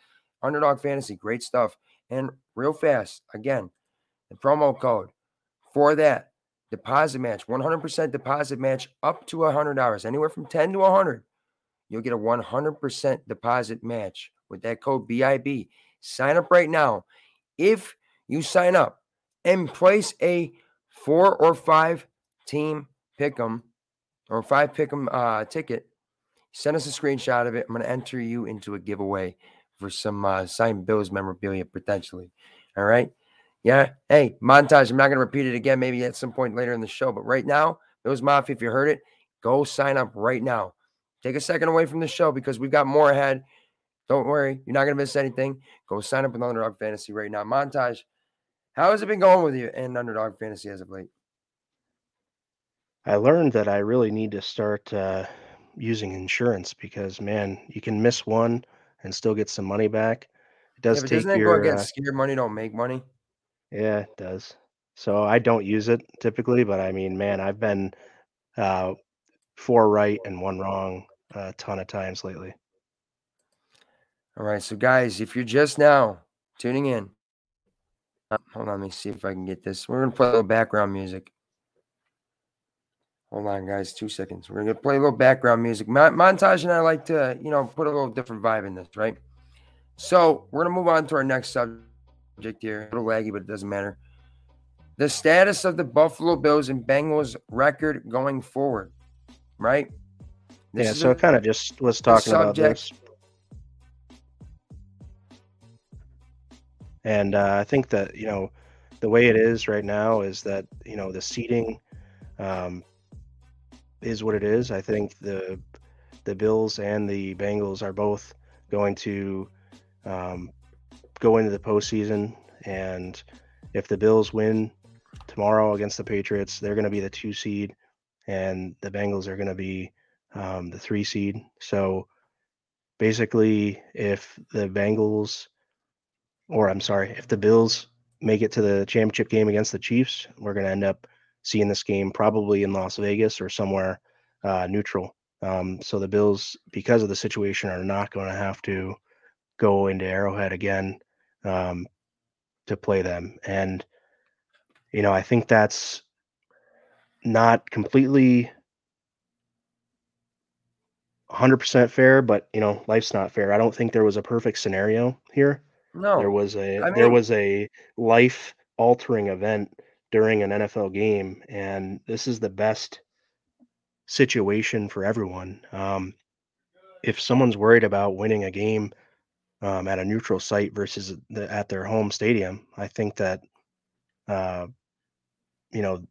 Underdog fantasy, great stuff. And real fast, again, the promo code for that deposit match, 100% deposit match up to $100, anywhere from 10 to 100. You'll get a 100% deposit match with that code BIB. Sign up right now. If you sign up and place a four or five team pick 'em or five pick 'em uh, ticket, send us a screenshot of it. I'm going to enter you into a giveaway for some uh, signed Bills memorabilia potentially. All right. Yeah. Hey, montage. I'm not going to repeat it again, maybe at some point later in the show. But right now, Bills Mafia, if you heard it, go sign up right now. Take a second away from the show because we've got more ahead. Don't worry, you're not going to miss anything. Go sign up with Underdog Fantasy right now. Montage, how has it been going with you in Underdog Fantasy as of late? I learned that I really need to start uh, using insurance because, man, you can miss one and still get some money back. It does yeah, take doesn't your, go against uh, scared money don't make money? Yeah, it does. So I don't use it typically, but I mean, man, I've been uh, four right and one wrong a ton of times lately. All right, so guys, if you're just now tuning in, uh, hold on, let me see if I can get this. We're gonna play a little background music. Hold on, guys, two seconds. We're gonna play a little background music. Montage and I like to, you know, put a little different vibe in this, right? So we're gonna move on to our next subject subject here. A little laggy, but it doesn't matter. The status of the Buffalo Bills and Bengals record going forward, right? This yeah, so it kind of just was talking about this. And uh, I think that, you know, the way it is right now is that, you know, the seating um, is what it is. I think the the Bills and the Bengals are both going to um, go into the postseason. And if the Bills win tomorrow against the Patriots, they're going to be the two seed, and the Bengals are going to be um, the three seed. So basically, if the Bengals, or I'm sorry, if the Bills make it to the championship game against the Chiefs, we're going to end up seeing this game probably in Las Vegas or somewhere uh, neutral. Um, so the Bills, because of the situation, are not going to have to go into Arrowhead again um, to play them. And, you know, I think that's not completely 100% fair, but, you know, life's not fair. I don't think there was a perfect scenario here. No. There was a I mean, there was a life altering event during an NFL game and this is the best situation for everyone. Um, if someone's worried about winning a game um, at a neutral site versus the, at their home stadium. I think that, uh, you know,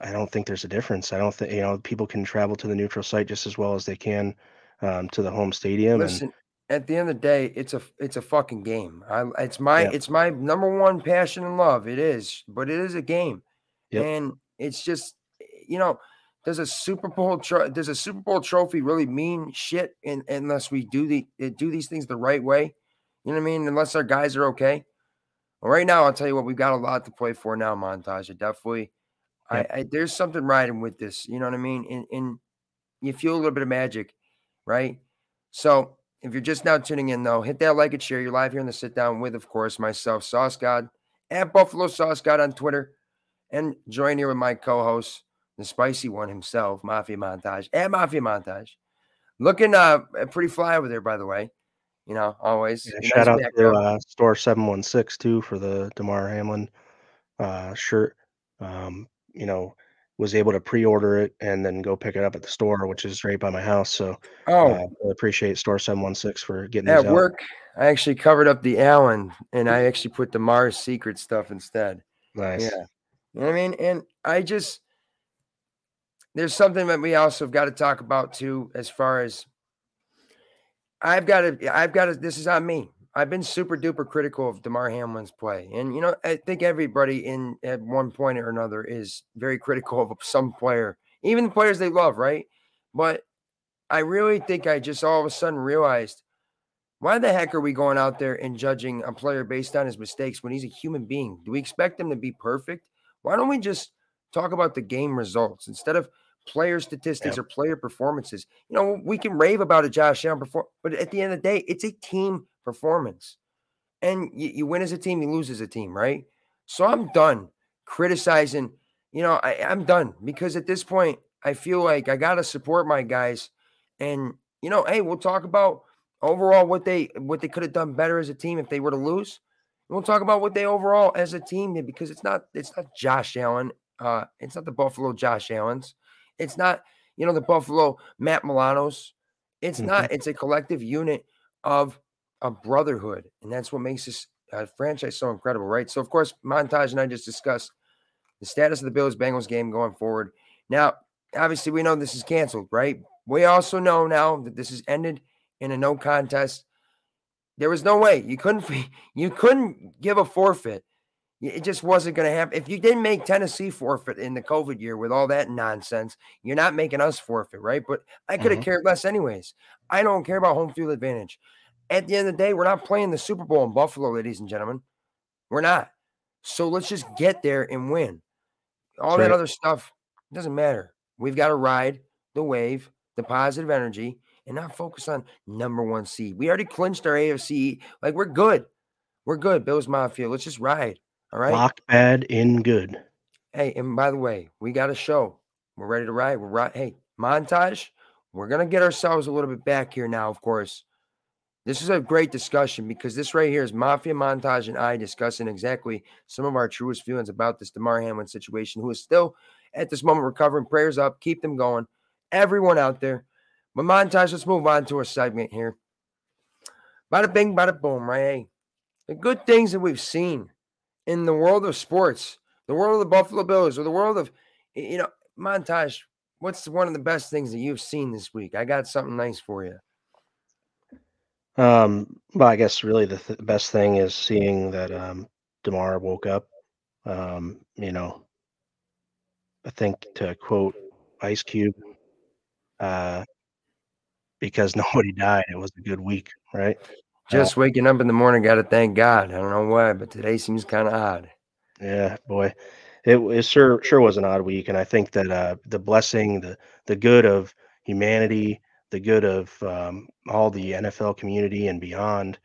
I don't think there's a difference. I don't think you know people can travel to the neutral site just as well as they can um, to the home stadium. Listen, at the end of the day, it's a it's a fucking game. I, it's my Yeah. it's my number one passion and love. It is, but it is a game, Yep. and it's just you know, does a Super Bowl tro- does a Super Bowl trophy really mean shit in, unless we do the uh, do these things the right way? You know what I mean? Unless our guys are okay. Well, right now, I'll tell you what, we've got a lot to play for now. Montage, I definitely. I, I there's something riding with this. You know what I mean? And and you feel a little bit of magic, right? So if you're just now tuning in, though, hit that like and share. You're live here in the sit down with, of course, myself, Sauce God, at Buffalo Sauce God on Twitter, and join here with my co-host, the spicy one himself, Mafia Montage, at Mafia Montage. Looking uh pretty fly over there, by the way. You know, always. Yeah, Nice shout out to uh, store seven one six too for the Damar Hamlin uh, shirt. Um, you know, was able to pre-order it and then go pick it up at the store, which is right by my house. So oh, uh, I appreciate store seven one six for getting at work, I actually covered up the Allen, and I actually put the Mars Secret stuff instead. Nice. Yeah. You know what I mean? And I just there's something that we also have got to talk about too, as far as I've got to I've got to this is on me. I've been super duper critical of Damar Hamlin's play. And you know, I think everybody in at one point or another is very critical of some player, even the players they love, right? But I really think I just all of a sudden realized why the heck are we going out there and judging a player based on his mistakes when he's a human being? Do we expect him to be perfect? Why don't we just talk about the game results instead of player statistics Yeah. or player performances? You know, we can rave about a Josh Allen perform, but at the end of the day, it's a team performance. And you, you win as a team, you lose as a team, right? So I'm done criticizing. You know, I, I'm done because at this point, I feel like I gotta support my guys. And you know, hey, we'll talk about overall what they what they could have done better as a team if they were to lose. We'll talk about what they overall as a team did because it's not it's not Josh Allen. Uh, it's not the Buffalo Josh Allens. It's not you know the Buffalo Matt Milanos. It's Mhm. not. It's a collective unit of a brotherhood, and that's what makes this uh, franchise so incredible, right? So of course, montage and I just discussed the status of the Bills Bengals game going forward. Now, obviously, we know this is canceled, right? We also know now that this is ended in a no contest. There was no way you couldn't you couldn't give a forfeit. It just wasn't going to happen. If you didn't make Tennessee forfeit in the COVID year with all that nonsense, you're not making us forfeit, right? But I could have Mhm. cared less, anyways. I don't care about home field advantage. At the end of the day, we're not playing the Super Bowl in Buffalo, ladies and gentlemen. We're not. So let's just get there and win. All That's that right. other stuff doesn't matter. We've got to ride the wave, the positive energy, and not focus on number one seed. We already clinched our AFC. Like we're good. We're good. Bills Mafia. Let's just ride. All right. Lock bad in good. Hey, and by the way, we got a show. We're ready to ride. We're right. Hey, montage. We're gonna get ourselves a little bit back here now, of course. This is a great discussion because this right here is Mafia Montage and I discussing exactly some of our truest feelings about this Damar Hamlin situation, who is still at this moment recovering. Prayers up, keep them going. Everyone out there. But Montage, let's move on to our segment here. Bada bing, bada boom, right? Hey, the good things that we've seen in the world of sports, the world of the Buffalo Bills, or the world of, you know, Montage, what's one of the best things that you've seen this week? I got something nice for you. Um, well, I guess really the th- best thing is seeing that um, Damar woke up. Um, you know, I think to quote Ice Cube, uh, because nobody died, it was a good week, right? Just waking up in the morning, got to thank God. I don't know why, but today seems kind of odd. Yeah, boy, it, it sure sure was an odd week, and I think that uh, the blessing, the the good of humanity, the good of um, all the NFL community and beyond,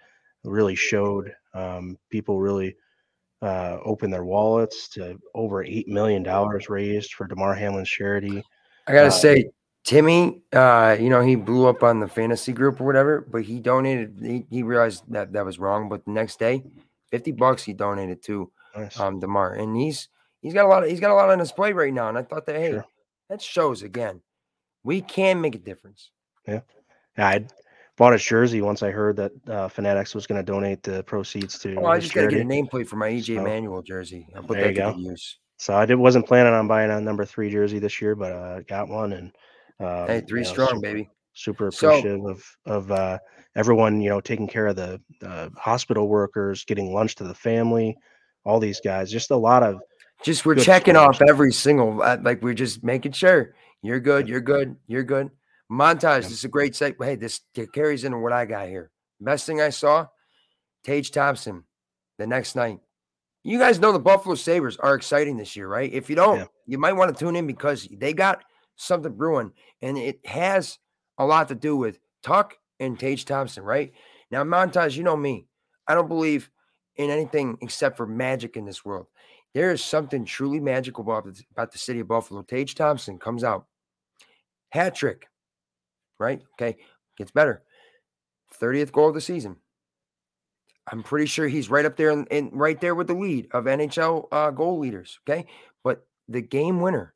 really showed. Um, people really uh, opened their wallets to over eight million dollars raised for Damar Hamlin's charity. I gotta Uh, say, Timmy, uh, you know, he blew up on the fantasy group or whatever, but he donated. He, he realized that that was wrong. But the next day, fifty bucks he donated to Nice. um Damar, and he's he's got a lot of he's got a lot on his plate right now. And I thought that hey, Sure. that shows again, we can make a difference. Yeah, I bought his jersey once I heard that uh, Fanatics was going to donate the proceeds to. Oh, I just gotta get a nameplate for my EJ So, Manuel jersey. I'll put there that you go. use. So I did wasn't planning on buying a number three jersey this year, but uh, got one and um, Hey, you three know, strong, super, baby. super So- appreciative of of uh, everyone you know taking care of the uh, hospital workers, getting lunch to the family, all these guys. Just a lot of Just we're checking off every single, uh, like we're just making sure you're good, you're good, you're good. Montage. This is a great segue. Hey, this carries into what I got here. Best thing I saw, Tage Thompson, the next night. You guys know the Buffalo Sabres are exciting this year, right? If you don't, Yeah. you might want to tune in because they got something brewing, and it has a lot to do with Tuch and Tage Thompson, right? Now, Montage, you know me. I don't believe in anything except for magic in this world. There is something truly magical about the, about the city of Buffalo. Tage Thompson comes out, hat trick, right? Okay, gets better. 30th goal of the season. I'm pretty sure he's right up there and right there with the lead of NHL uh, goal leaders. Okay, but the game winner,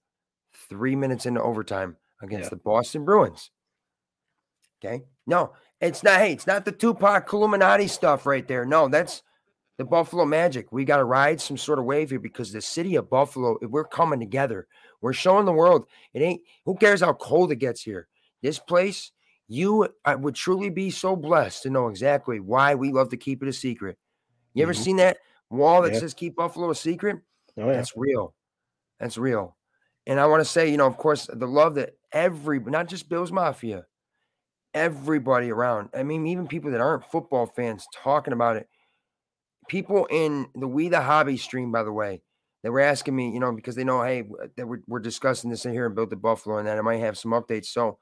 three minutes into overtime against Yeah. the Boston Bruins. Okay, no, it's not. Hey, it's not the Tupac Illuminati stuff right there. No, that's the Buffalo Magic. We got to ride some sort of wave here because the city of Buffalo, we're coming together. We're showing the world it ain't. Who cares how cold it gets here? This place, you I would truly be so blessed to know exactly why we love to keep it a secret. You ever Mhm. seen that wall that Yeah. says "Keep Buffalo a Secret"? oh yeah, That's real. That's real. And I want to say, you know, of course, the love that every, not just Bills Mafia, everybody around. I mean, even people that aren't football fans talking about it. People in the We the Hobby stream, by the way, they were asking me, you know, because they know, hey, that we're, we're discussing this in here and Built the Buffalo, and that I might have some updates. So,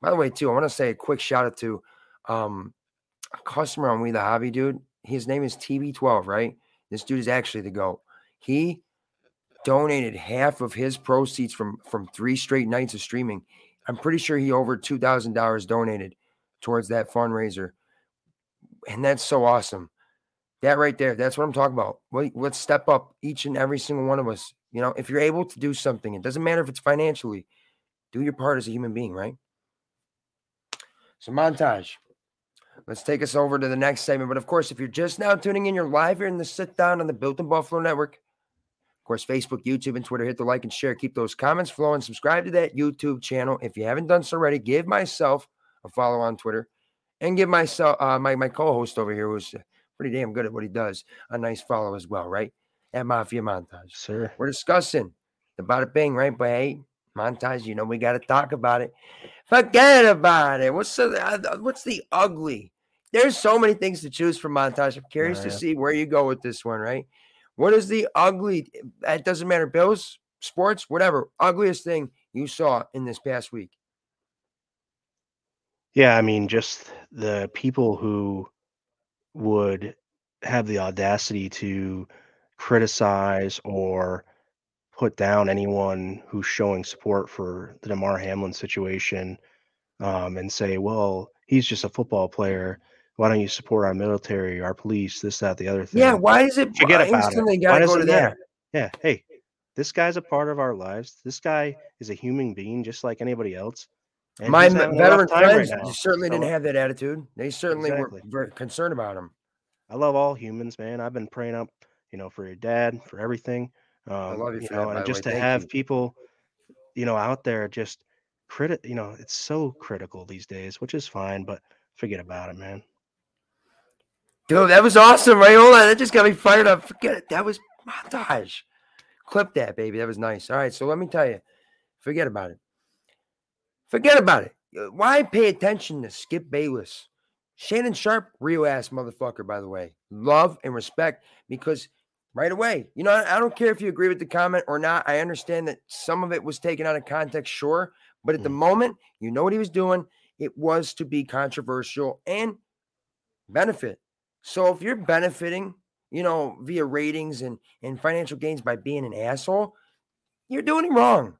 by the way, too, I want to say a quick shout out to um, a customer on We the Hobby, dude. His name is TB12, right? This dude is actually the GOAT. He donated half of his proceeds from from three straight nights of streaming. I'm pretty sure he over two thousand dollars donated towards that fundraiser, and that's so awesome. That right there, that's what I'm talking about. Let's step up, each and every single one of us. You know, if you're able to do something, it doesn't matter if it's financially. Do your part as a human being, right? So montage. Let's take us over to the next segment. But of course, if you're just now tuning in, you're live here in the sit down on the Built in Buffalo Network. Of course, Facebook, YouTube, and Twitter. Hit the like and share. Keep those comments flowing. Subscribe to that YouTube channel. If you haven't done so already, give myself a follow on Twitter and give myself uh, my my co-host over here, who's pretty damn good at what he does, a nice follow as well, right? At Mafia Montage. sir. We're discussing the bada bing, right? But hey, montage, you know we got to talk about it. Forget about it. What's the uh, what's the ugly? There's so many things to choose from montage. I'm curious to yeah. see where you go with this one, right? What is the ugly? It doesn't matter. Bills, sports, whatever. Ugliest thing you saw in this past week. Yeah, I mean, just the people who would have the audacity to criticize or put down anyone who's showing support for the Damar Hamlin situation um, and say, well, he's just a football player. Why don't you support our military, our police, this, that, the other thing? Yeah, why is it Forget about it. Why does go it to matter? that? Yeah, hey, this guy's a part of our lives. This guy is a human being just like anybody else. and My he's m- having a rough veteran time right friends certainly So, didn't have that attitude. They certainly Exactly. were very concerned about him. I love all humans, man. I've been praying up, you know, for your dad, for everything. Um, love you for know, by and just way. to Thank have you. people, you know, out there just credit, you know, it's so critical these days, which is fine, but forget about it, man. Dude, that was awesome, right? Hold on. That just got me fired up. Forget it. That was montage. Clip that, baby. That was nice. All right. So let me tell you, forget about it. Forget about it. Uh, Why pay attention to Skip Bayless? Shannon Sharpe, real ass motherfucker, by the way. Love and respect because right away, you know, I don't care if you agree with the comment or not. I understand that some of it was taken out of context, sure. But at the Mhm. moment, you know what he was doing. It was to be controversial and benefit. So if you're benefiting, you know, via ratings and and financial gains by being an asshole, you're doing it wrong.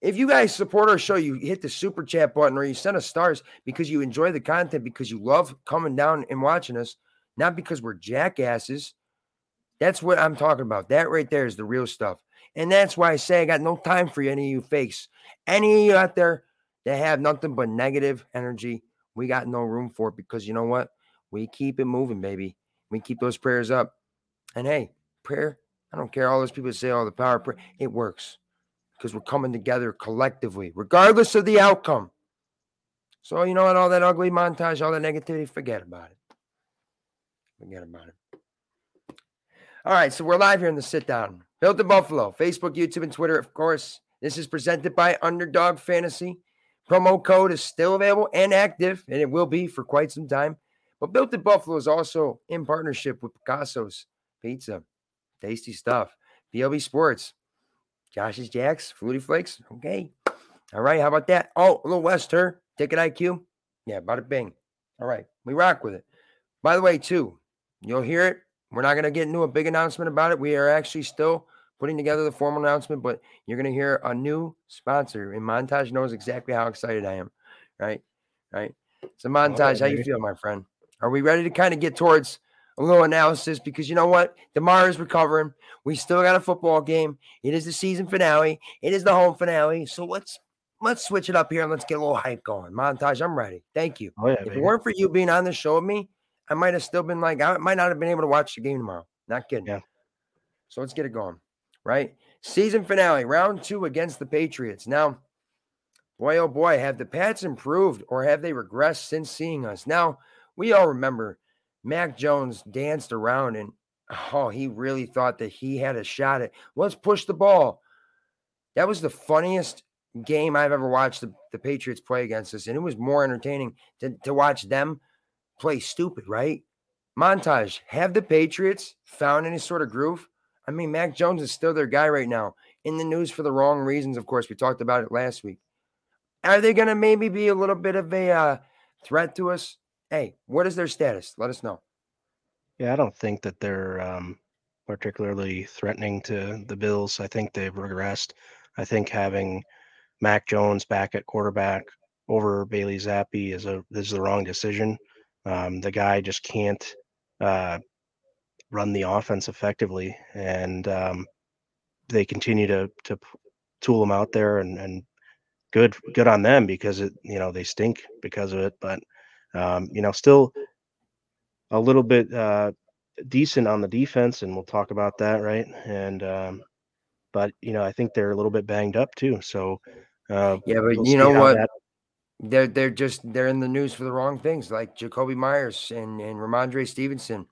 If you guys support our show, you hit the super chat button or you send us stars because you enjoy the content, because you love coming down and watching us, not because we're jackasses. That's what I'm talking about. That right there is the real stuff. And that's why I say I got no time for you, any of you fakes. Any of you out there that have nothing but negative energy, we got no room for it because you know what? We keep it moving, baby. We keep those prayers up. And hey, prayer, I don't care. All those people say, all the power of prayer, it works because we're coming together collectively, regardless of the outcome. So you know what? All that ugly montage, all that negativity, forget about it. Forget about it. All right, so we're live here in the sit down. Built in Buffalo, Facebook, YouTube, and Twitter, of course. This is presented by Underdog Fantasy. Promo code is still available and active, and it will be for quite some time. But Built in Buffalo is also in partnership with Picasso's Pizza. Tasty stuff. BLB Sports. Josh's Jacks, Fruity Flakes. Okay. All right. How about that? Oh, a little Wester. Ticket IQ. Yeah, about a bing. All right. We rock with it. By the way, too, you'll hear it. We're not going to get into a big announcement about it. We are actually still putting together the formal announcement, but you're going to hear a new sponsor. And Montage knows exactly how excited I am. Right? Right. So, Montage, how you feel, my friend? Are we ready to kind of get towards a little analysis? Because you know what? Damar is recovering. We still got a football game. It is the season finale. It is the home finale. So let's let's switch it up here and let's get a little hype going. Montage, I'm ready. Thank you. Oh yeah, If baby. it weren't for you being on the show with me, I might have still been like, I might not have been able to watch the game tomorrow. Not kidding. Yeah. So let's get it going. Right? Season finale, round two against the Patriots. Now, boy, oh boy, have the Pats improved or have they regressed since seeing us? Now, we all remember Mac Jones danced around and oh, he really thought that he had a shot at let's push the ball. That was the funniest game I've ever watched the, the Patriots play against us. And it was more entertaining to, to watch them play stupid, right? Montage, have the Patriots found any sort of groove? I mean, Mac Jones is still their guy right now. In the news for the wrong reasons, of course. We talked about it last week. Are they going to maybe be a little bit of a uh, threat to us? Hey, what is their status? Let us know. Yeah, I don't think that they're um, particularly threatening to the Bills. I think they've regressed. I think having Mac Jones back at quarterback over Bailey Zappe is a is the wrong decision. Um, the guy just can't uh, run the offense effectively, and um, they continue to to tool him out there, and and good good on them because it you know they stink because of it, but um, you know still a little bit uh, decent on the defense, and we'll talk about that, right? And um, but you know, I think they're a little bit banged up too. So uh, Yeah, but we'll you know what? that- They're they're just they're in the news for the wrong things, like Jakobi Meyers and and Rhamondre Stevenson.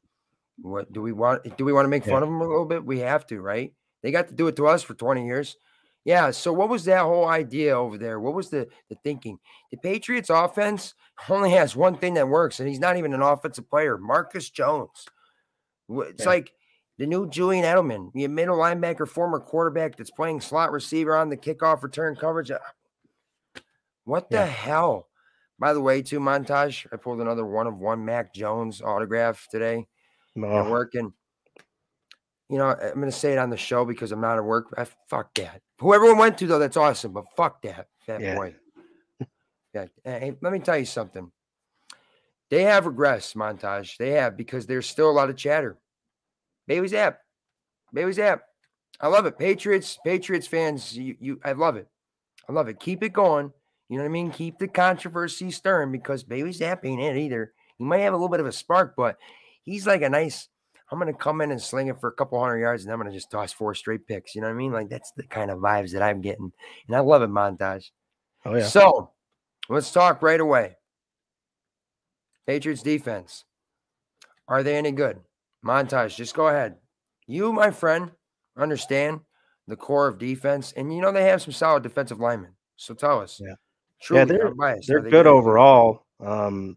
What do we want? Do we want to make Yeah. fun of them a little bit? We have to, right? They got to do it to us for twenty years. Yeah. So what was that whole idea over there? What was the the thinking? The Patriots offense only has one thing that works, and he's not even an offensive player. Marcus Jones. It's Yeah. like the new Julian Edelman, the middle linebacker, former quarterback that's playing slot receiver on the kickoff return coverage. Uh, What the Yeah. hell? By the way, too, montage. I pulled another one of one Mac Jones autograph today at oh, work, and you know I'm going to say it on the show because I'm not at work. I, fuck that. Whoever went to though, that's awesome, but fuck that that Yeah. boy. Yeah. Hey, let me tell you something. They have regressed, montage. They have because there's still a lot of chatter. Baby's app, Baby's app. I love it. Patriots, Patriots fans, you, you, I love it. I love it. Keep it going. You know what I mean? Keep the controversy stirring because Bailey Zappe ain't it either. He might have a little bit of a spark, but he's like a nice. I'm gonna come in and sling it for a couple hundred yards, and I'm gonna just toss four straight picks. You know what I mean? Like that's the kind of vibes that I'm getting, and I love it, montage. oh yeah, So let's talk right away. Patriots defense. Are they any good? Montage, just go ahead. You, my friend, understand the core of defense, and you know they have some solid defensive linemen. So tell us. Yeah. Truly, they're- unbiased, they're they good overall. Um,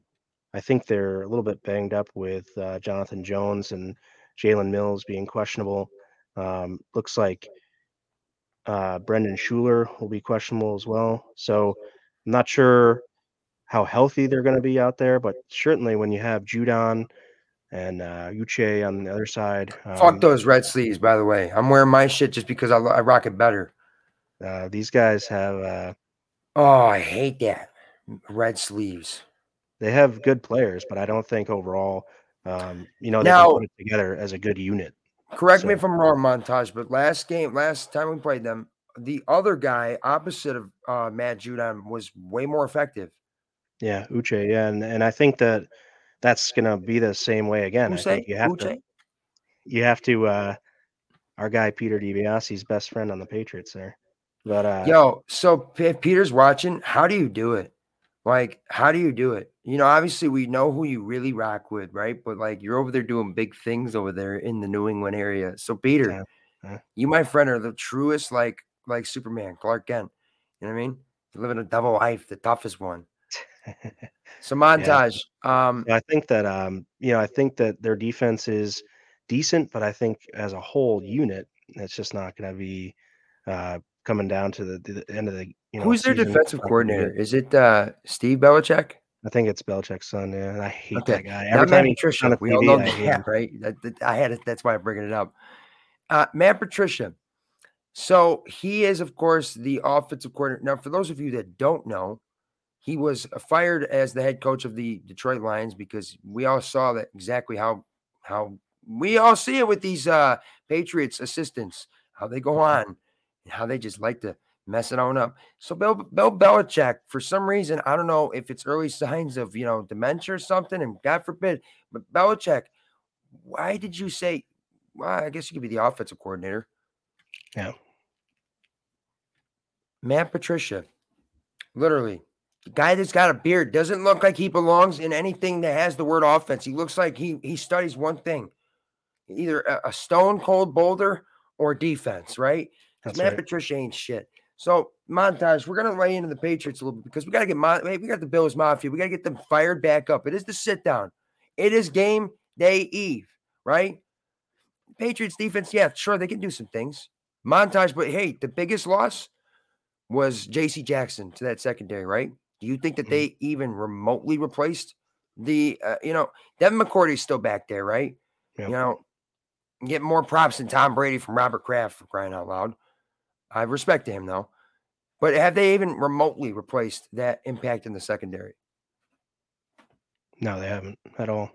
I think they're a little bit banged up with uh, Jonathan Jones and Jalen Mills being questionable. Um, looks like uh, Brenden Schooler will be questionable as well. So I'm not sure how healthy they're going to be out there, but certainly when you have Judon and uh, Uche on the other side, Fuck um, those red sleeves, by the way. I'm wearing my shit just because I, I rock it better. uh, these guys have uh, Oh, I hate that. Red sleeves. They have good players, but I don't think overall, um, you know, they Now- can put it together as a good unit. Correct me if I'm wrong, montage, but last game, last time we played them, the other guy opposite of uh, Matt Judon was way more effective. Yeah, Uche. Yeah, and, and I think that that's gonna be the same way again. Who I think you have Who to you have to uh our guy Peter DiBiase's best friend on the Patriots there. But uh Yo, so if Peter's watching, how do you do it? Like, how do you do it? You know, obviously we know who you really rock with, right? But like you're over there doing big things over there in the New England area. So Peter, Yeah, yeah. you, my friend, are the truest like like Superman, Clark Kent. You know what I mean? You're living a double life, the toughest one. So montage. Um, I think that um, you know, I think that their defense is decent, but I think as a whole unit, it's just not going to be uh, coming down to the, the end of the you know. who's their defensive gonna coordinator? Is it uh Steve Belichick? I think it's Belichick's son. Yeah, and I hate Okay, that guy. Every Matt time he comes Patricia. on We all know I hate him. that, right? I had it. That's why I'm bringing it up. Uh, Matt Patricia. So he is, of course, the offensive coordinator. Now, for those of you that don't know, he was fired as the head coach of the Detroit Lions because we all saw that exactly how how we all see it with these uh Patriots assistants, how they go on and how they just like to mess it on up. So Bill Bill Belichick, for some reason, I don't know if it's early signs of you know dementia or something, and God forbid, but Belichick, why did you say? Well, I guess you could be the offensive coordinator. Yeah. Matt Patricia, literally, the guy that's got a beard doesn't look like he belongs in anything that has the word offense. He looks like he he studies one thing, either a, a stone cold boulder or defense, right? Matt right. Patricia ain't shit. So montage, we're gonna lay into the Patriots a little bit because we gotta get Mon- we got the Bills Mafia. We gotta get them fired back up. It is the sit down. It is game day eve, right? Patriots defense, yeah, sure, they can do some things. Montage, but hey, the biggest loss was JC Jackson to that secondary, right? Do you think that Mhm. they even remotely replaced the, uh, you know, Devin McCourty's still back there, right? Yep. You know, get more props than Tom Brady from Robert Kraft for crying out loud. I respect him though. But have they even remotely replaced that impact in the secondary? No, they haven't at all.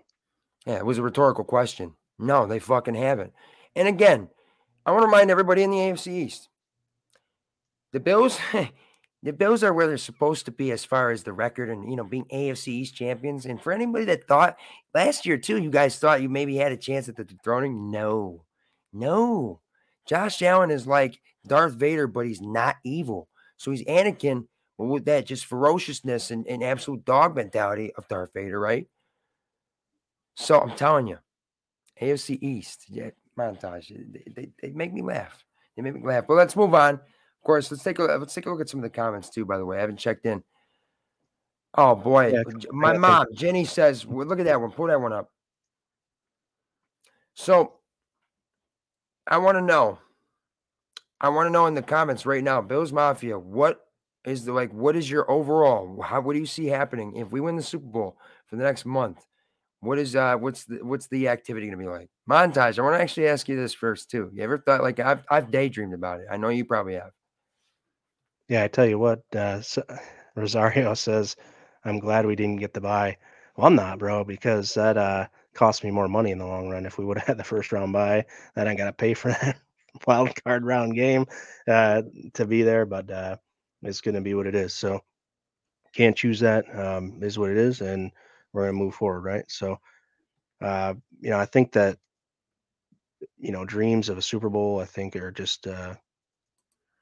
Yeah, it was a rhetorical question. No, they fucking haven't. And again, I want to remind everybody in the AFC East. The Bills, the Bills are where they're supposed to be as far as the record and you know being AFC East champions. And for anybody that thought last year too, you guys thought you maybe had a chance at the dethroning. No, no. Josh Allen is like Darth Vader, but he's not evil. So he's Anakin, but with that just ferociousness and, and absolute dog mentality of Darth Vader, right? So I'm telling you, AFC East, yeah, montage. They, they, they make me laugh. They make me laugh. But let's move on. Of course, let's take a let's take a look at some of the comments too. By the way, I haven't checked in. Oh boy, Yeah, my mom Jenny says, well, "Look at that one. Pull that one up." So, I want to know. I want to know in the comments right now, Bills Mafia. What is the like? What is your overall? How what do you see happening if we win the Super Bowl for the next month? What is uh what's the what's the activity gonna be like? Montage. I want to actually ask you this first too. You ever thought like I've I've daydreamed about it. I know you probably have. Yeah, I tell you what, uh, Rosario says, "I'm glad we didn't get the buy." Well, I'm not, bro, because that uh, cost me more money in the long run. If we would have had the first round buy, then I got to pay for that wild card round game uh, to be there. But uh, it's going to be what it is. So can't choose that. Um, is what it is, and we're going to move forward, right? So, uh, you know, I think that you know dreams of a Super Bowl, I think, are just uh,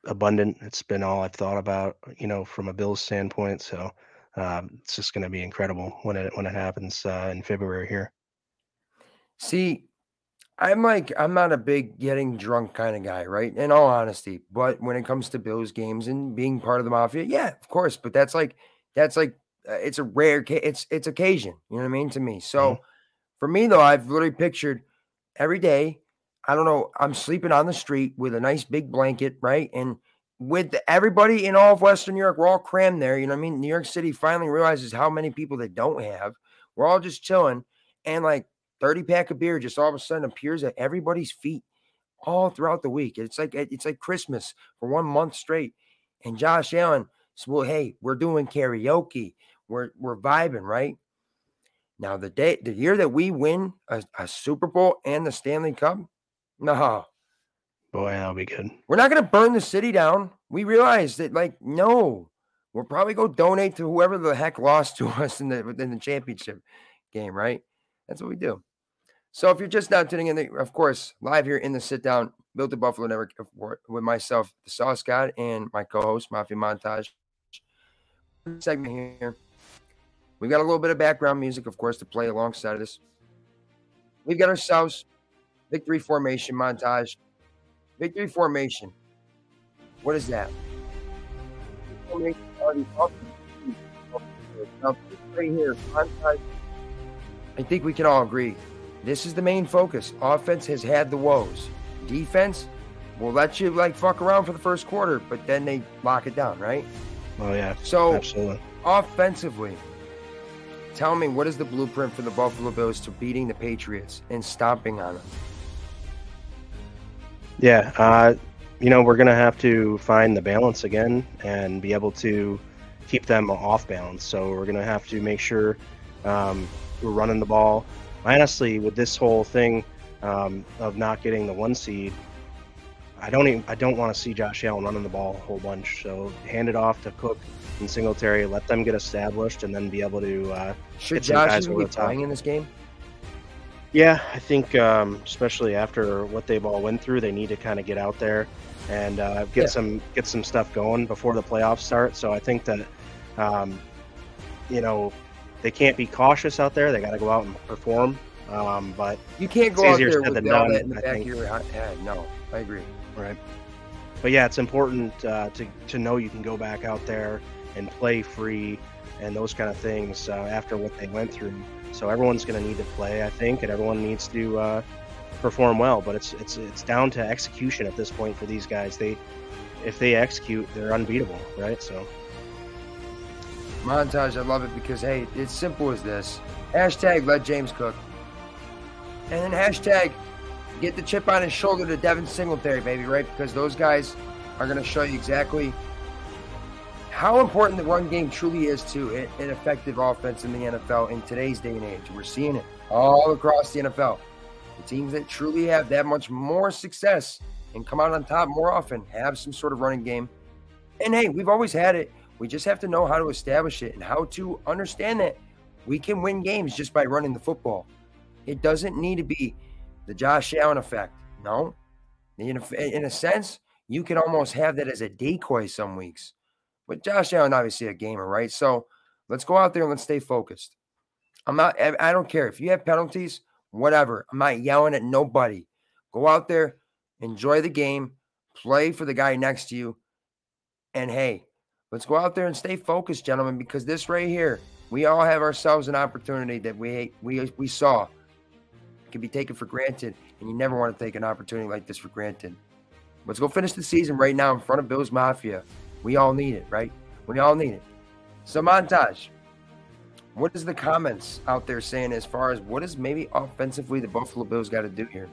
abundant. It's been all I've thought about, you know, from a Bills standpoint. So um, it's just going to be incredible when it when it happens uh, in February here. See, I'm like, I'm not a big getting drunk kind of guy, right? In all honesty. But when it comes to Bills games and being part of the mafia, yeah, of course. But that's like, that's like, uh, it's a rare, ca- it's it's occasion. You know what I mean to me. So for me though, I've literally pictured every day. I don't know. I'm sleeping on the street with a nice big blanket, right? And with everybody in all of Western New York, we're all crammed there. You know what I mean? New York City finally realizes how many people they don't have. We're all just chilling, and like 30 pack of beer just all of a sudden appears at everybody's feet all throughout the week. It's like it's like Christmas for one month straight. And Josh Allen says, Well, hey, we're doing karaoke. We're we're vibing, right? Now the day the year that we win a, a Super Bowl and the Stanley Cup, no, Boy, that'll be good. we're not gonna burn the city down. We realize that, like, no, we'll probably go donate to whoever the heck lost to us in the in the championship game, right? That's what we do. So if you're just now tuning in, of course, live here in the sit down, built the Buffalo Network with myself, the Sauce God, and my co-host Mafia Montage segment here. We've got a little bit of background music, of course, to play alongside of this. We've got ourselves victory formation montage. Victory formation. What is that? Right here. I think we can all agree. This is the main focus. Offense has had the woes. Defense will let you like fuck around for the first quarter, but then they lock it down, right? Oh yeah, So absolutely. offensively, tell me what is the blueprint for the Buffalo Bills to beating the Patriots and stomping on them? Yeah, uh, you know, we're going to have to find the balance again and be able to keep them off balance. So we're going to have to make sure um, we're running the ball. Honestly, with this whole thing um, of not getting the one seed, I don't even I don't want to see Josh Allen running the ball a whole bunch. So hand it off to Cook and Singletary, let them get established, and then be able to uh, Should Josh guys even be playing in this game? Yeah, I think um, especially after what they've all went through, they need to kind of get out there and uh, get Yeah. some get some stuff going before the playoffs start. So I think that um, you know they can't be cautious out there. They got to go out and perform. Um, but You can't go It's out easier there said with done, that in the I back think. of your head. No, I agree. right, but yeah, it's important uh, to to know you can go back out there and play free and those kind of things uh, after what they went through. So everyone's going to need to play, I think, and everyone needs to uh, perform well. But it's it's it's down to execution at this point for these guys. They if they execute, they're unbeatable, right? So Montage, I love it because hey, it's simple as this. Hashtag let James cook. And then hashtag get the chip on his shoulder to Devin Singletary, baby, right? Because those guys are going to show you exactly how important the run game truly is to an an effective offense in the NFL in today's day and age. We're seeing it all across the NFL. The teams that truly have that much more success and come out on top more often have some sort of running game. And hey, we've always had it. We just have to know how to establish it and how to understand that we can win games just by running the football. It doesn't need to be the Josh Allen effect. No. In a, in a sense, you can almost have that as a decoy some weeks. But Josh Allen, obviously a gamer, right? So let's go out there and let's stay focused. I'm not, I I don't care if you have penalties, whatever. I'm not yelling at nobody. Go out there, enjoy the game, play for the guy next to you. And hey, let's go out there and stay focused, gentlemen, because this right here, we all have ourselves an opportunity that we we we saw can be taken for granted, and you never want to take an opportunity like this for granted. Let's go finish the season right now in front of Bills Mafia. We all need it, right? We all need it. So montage. What is the comments out there saying as far as what is maybe offensively the Buffalo Bills got to do here?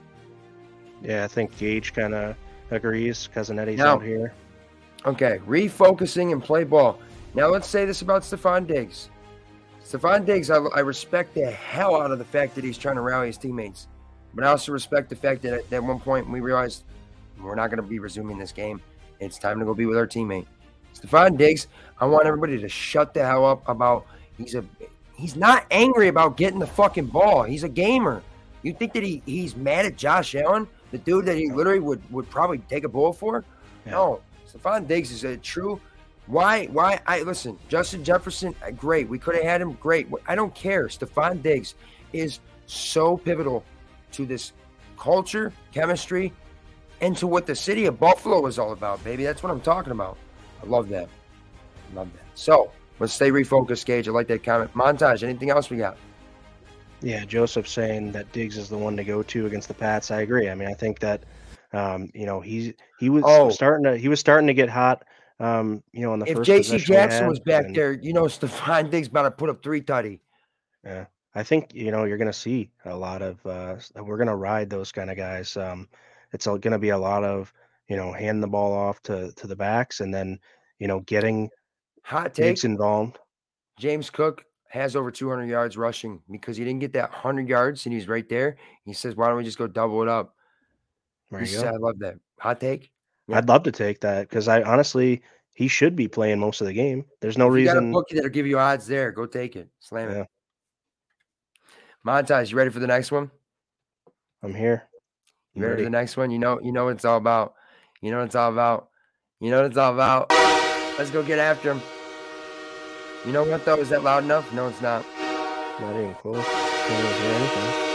yeah, I think Gage kind of agrees. Cousin Eddie's No. out here. Okay, refocusing and play ball. Now let's say this about Stefon Diggs. Stefon Diggs, I, I respect the hell out of the fact that he's trying to rally his teammates, but I also respect the fact that at, at one point we realized we're not going to be resuming this game. It's time to go be with our teammate. Stefon Diggs, I want everybody to shut the hell up about he's a he's not angry about getting the fucking ball. He's a gamer. You think that he, he's mad at Josh Allen, the dude that he literally would, would probably take a bullet for? Yeah. No. Stefon Diggs is a true. Why? Why? I listen. Justin Jefferson, uh, great. We could have had him. Great. I don't care. Stefon Diggs is so pivotal to this culture, chemistry, and to what the city of Buffalo is all about, baby. That's what I'm talking about. I love that. Love that. So let's stay refocused, Gage. I like that comment. Montage. Anything else we got? Yeah, Joseph saying that Diggs is the one to go to against the Pats. I agree. I mean, I think that um, you know he's he was Oh. starting to he was starting to get hot. Um, you know, in the If first J.C. Jackson had, was back and there, you know Stefon Diggs about to put up three tutty. I think you know you're going to see a lot of uh, we're going to ride those kind of guys. Um, it's going to be a lot of you know hand the ball off to to the backs and then you know getting Hot take. Diggs involved. James Cook has over 200 yards rushing because he didn't get that 100 yards and he's right there. He says, "Why don't we just go double it up?" There He you go. I love that hot take. yeah. I'd love to take that because I honestly he should be playing most of the game. There's no if you got a reason. bookie that'll give you odds there, go take it. Slam Yeah. it. Montage, you ready for the next one? I'm here. You I'm ready, for the next one? You know, you know what it's all about. You know what it's all about. You know what it's all about. Let's go get after him. You know what though? Is that loud enough? No, it's not. Not even close.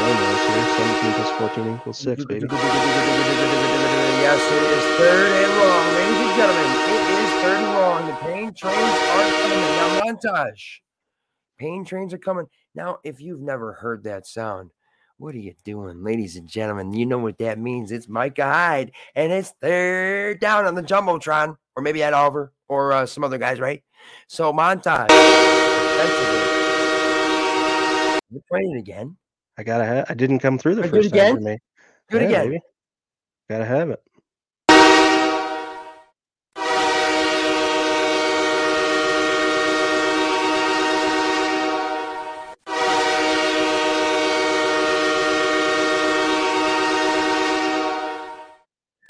Can't even hear anything. Yep, still no, it's here. 17 plus 14 equals 6, baby. Yes, it is third and long, ladies and gentlemen. It is third and long. The pain trains are coming. Now, montage. Pain trains are coming. Now, if you've never heard that sound, what are you doing, ladies and gentlemen? You know what that means. It's Micah Hyde, and it's third down on the Jumbotron, or maybe at Oliver, or uh, some other guys, right? So, montage. You're playing again. I gotta have. I didn't come through the Oh, do it first time again? for me. Do it Yeah, again. baby. Gotta have it.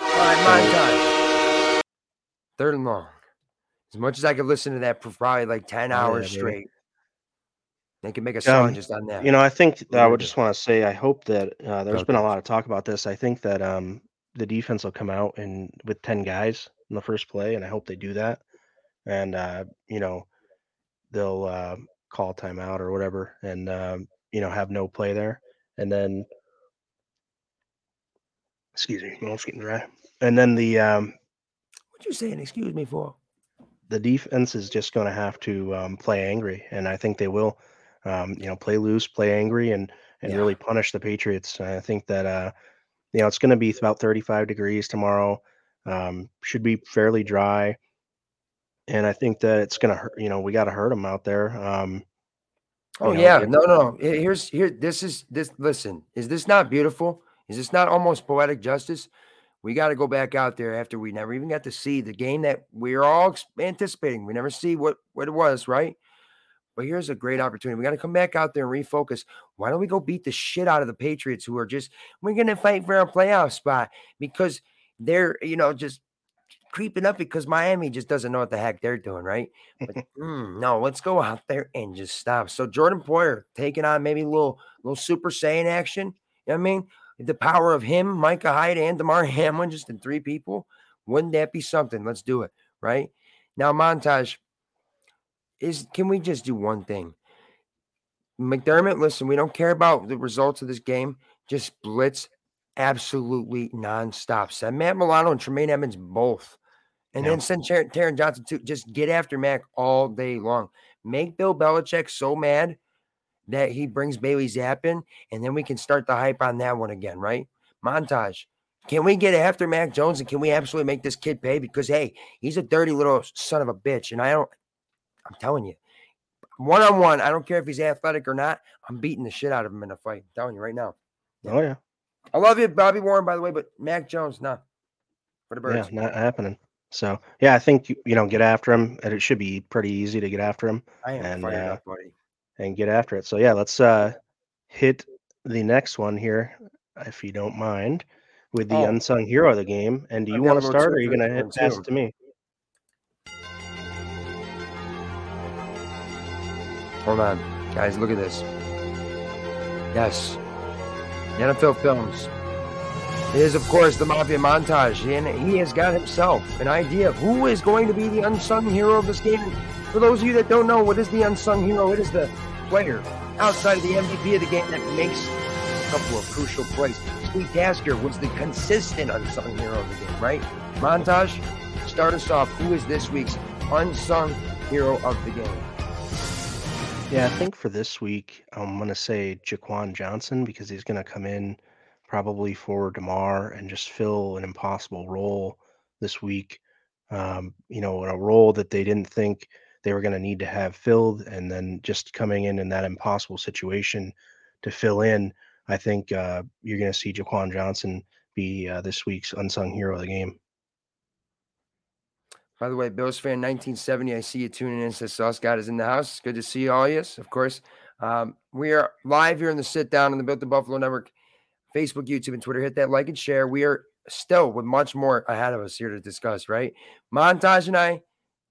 All right, montage. Third and long. As much as I could listen to that for probably like 10 Oh, yeah, hours baby. straight. They can make a song Um, just on that. You know, I think What I would just want to say I hope that uh, there's Go, been a lot of talk about this. I think that um, the defense will come out and with ten guys in the first play, and I hope they do that. And uh, you know, they'll uh, call timeout or whatever, and um, you know, have no play there, and then excuse me, my mouth's getting dry. And then the um, what you saying? Excuse me for? the defense is just going to have to um, play angry, and I think they will. Um, you know, play loose, play angry, and and Yeah. really punish the Patriots. I think that uh, you know it's going to be about 35 degrees tomorrow. Um, should be fairly dry, and I think that it's going to hurt. You know, we got to hurt them out there. Um, Oh you know, yeah, get- no, no. Here's here. This is this. Listen, is this not beautiful? Is this not almost poetic justice? We got to go back out there after we never even got to see the game that we're all anticipating. We never see what what it was, right? But here's a great opportunity. We got to come back out there and refocus. Why don't we go beat the shit out of the Patriots, who are just we're gonna fight for a playoff spot because they're you know just creeping up because Miami just doesn't know what the heck they're doing, right? But mm, no, let's go out there and just stop. So Jordan Poyer taking on maybe a little little Super Saiyan action. You know what I mean? The power of him, Micah Hyde, and Damar Hamlin, just in three people. Wouldn't that be something? Let's do it. Right now, montage is. Can we just do one thing? McDermott, listen, we don't care about the results of this game. Just blitz absolutely nonstop. Send Matt Milano and Tremaine Edmunds both. And Yeah. then send Tar- Taron Johnson to Just get after Mac all day long. Make Bill Belichick so mad that he brings Bailey Zappe in, and then we can start the hype on that one again, right? Montage. Can we get after Mac Jones and can we absolutely make this kid pay? Because hey, he's a dirty little son of a bitch. And I don't, I'm telling you, one on one, I don't care if he's athletic or not, I'm beating the shit out of him in a fight. I'm telling you right now. oh yeah, I love you, Bobby Warren, by the way, but Mac Jones, nah. For the yeah, not happening. So yeah, I think you you know get after him, and it should be pretty easy to get after him. I am and, fired uh, up, buddy. and get after it. So yeah, let's uh hit the next one here, if you don't mind, with the Oh. unsung hero of the game. And do you want to start, or are you this hit pass it to me? Hold on, guys. Look at this. Yes, the NFL Films. It is, of course, the Mafia montage, and he has got himself an idea of who is going to be the unsung hero of this game. For those of you that don't know, what is the unsung hero? It is the player outside of the MVP of the game that makes a couple of crucial plays. Sweet Tasker was the consistent unsung hero of the game, right? Montage, start us off. Who is this week's unsung hero of the game? Yeah, I think for this week, I'm gonna say Jaquan Johnson because he's gonna come in probably for Damar and just fill an impossible role this week. Um, you know, in a role that they didn't think they were gonna need to have filled, and then just coming in in that impossible situation to fill in. I think uh, you're gonna see Jaquan Johnson be uh, this week's unsung hero of the game. By the way, Bills fan 1970, I see you tuning in. Says Sauce God is in the house. Good to see you all of you, of course. Um, we are live here in the sit down on the Built in Buffalo Network, Facebook, YouTube, and Twitter. Hit that like and share. We are still with much more ahead of us here to discuss, right? Montage and I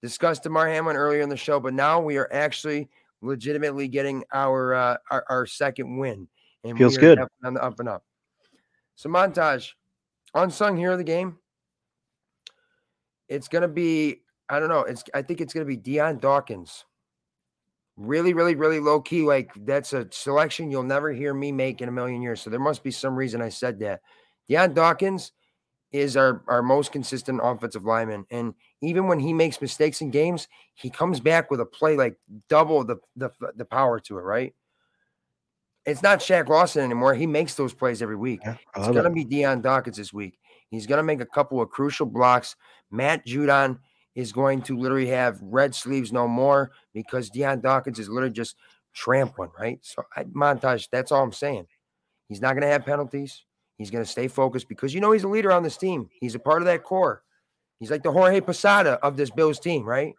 discussed Damar Hamlin earlier in the show, but now we are actually legitimately getting our uh, our, our second win. And Feels good. on the up and up. So montage, unsung hero of the game. It's gonna be I don't know. It's I think it's gonna be Dion Dawkins. Really, really, really low key. Like that's a selection you'll never hear me make in a million years. So there must be some reason I said that. Dion Dawkins is our, our most consistent offensive lineman. And even when he makes mistakes in games, he comes back with a play like double the the, the power to it, right? It's not Shaq Lawson anymore. He makes those plays every week. Yeah, It's going to it. be Dion Dawkins this week. He's going to make a couple of crucial blocks. Matt Judon is going to literally have red sleeves no more because Dion Dawkins is literally just trampling, right? So, I, montage, that's all I'm saying. He's not going to have penalties. He's going to stay focused because you know he's a leader on this team. He's a part of that core. He's like the Jorge Posada of this Bills team, right?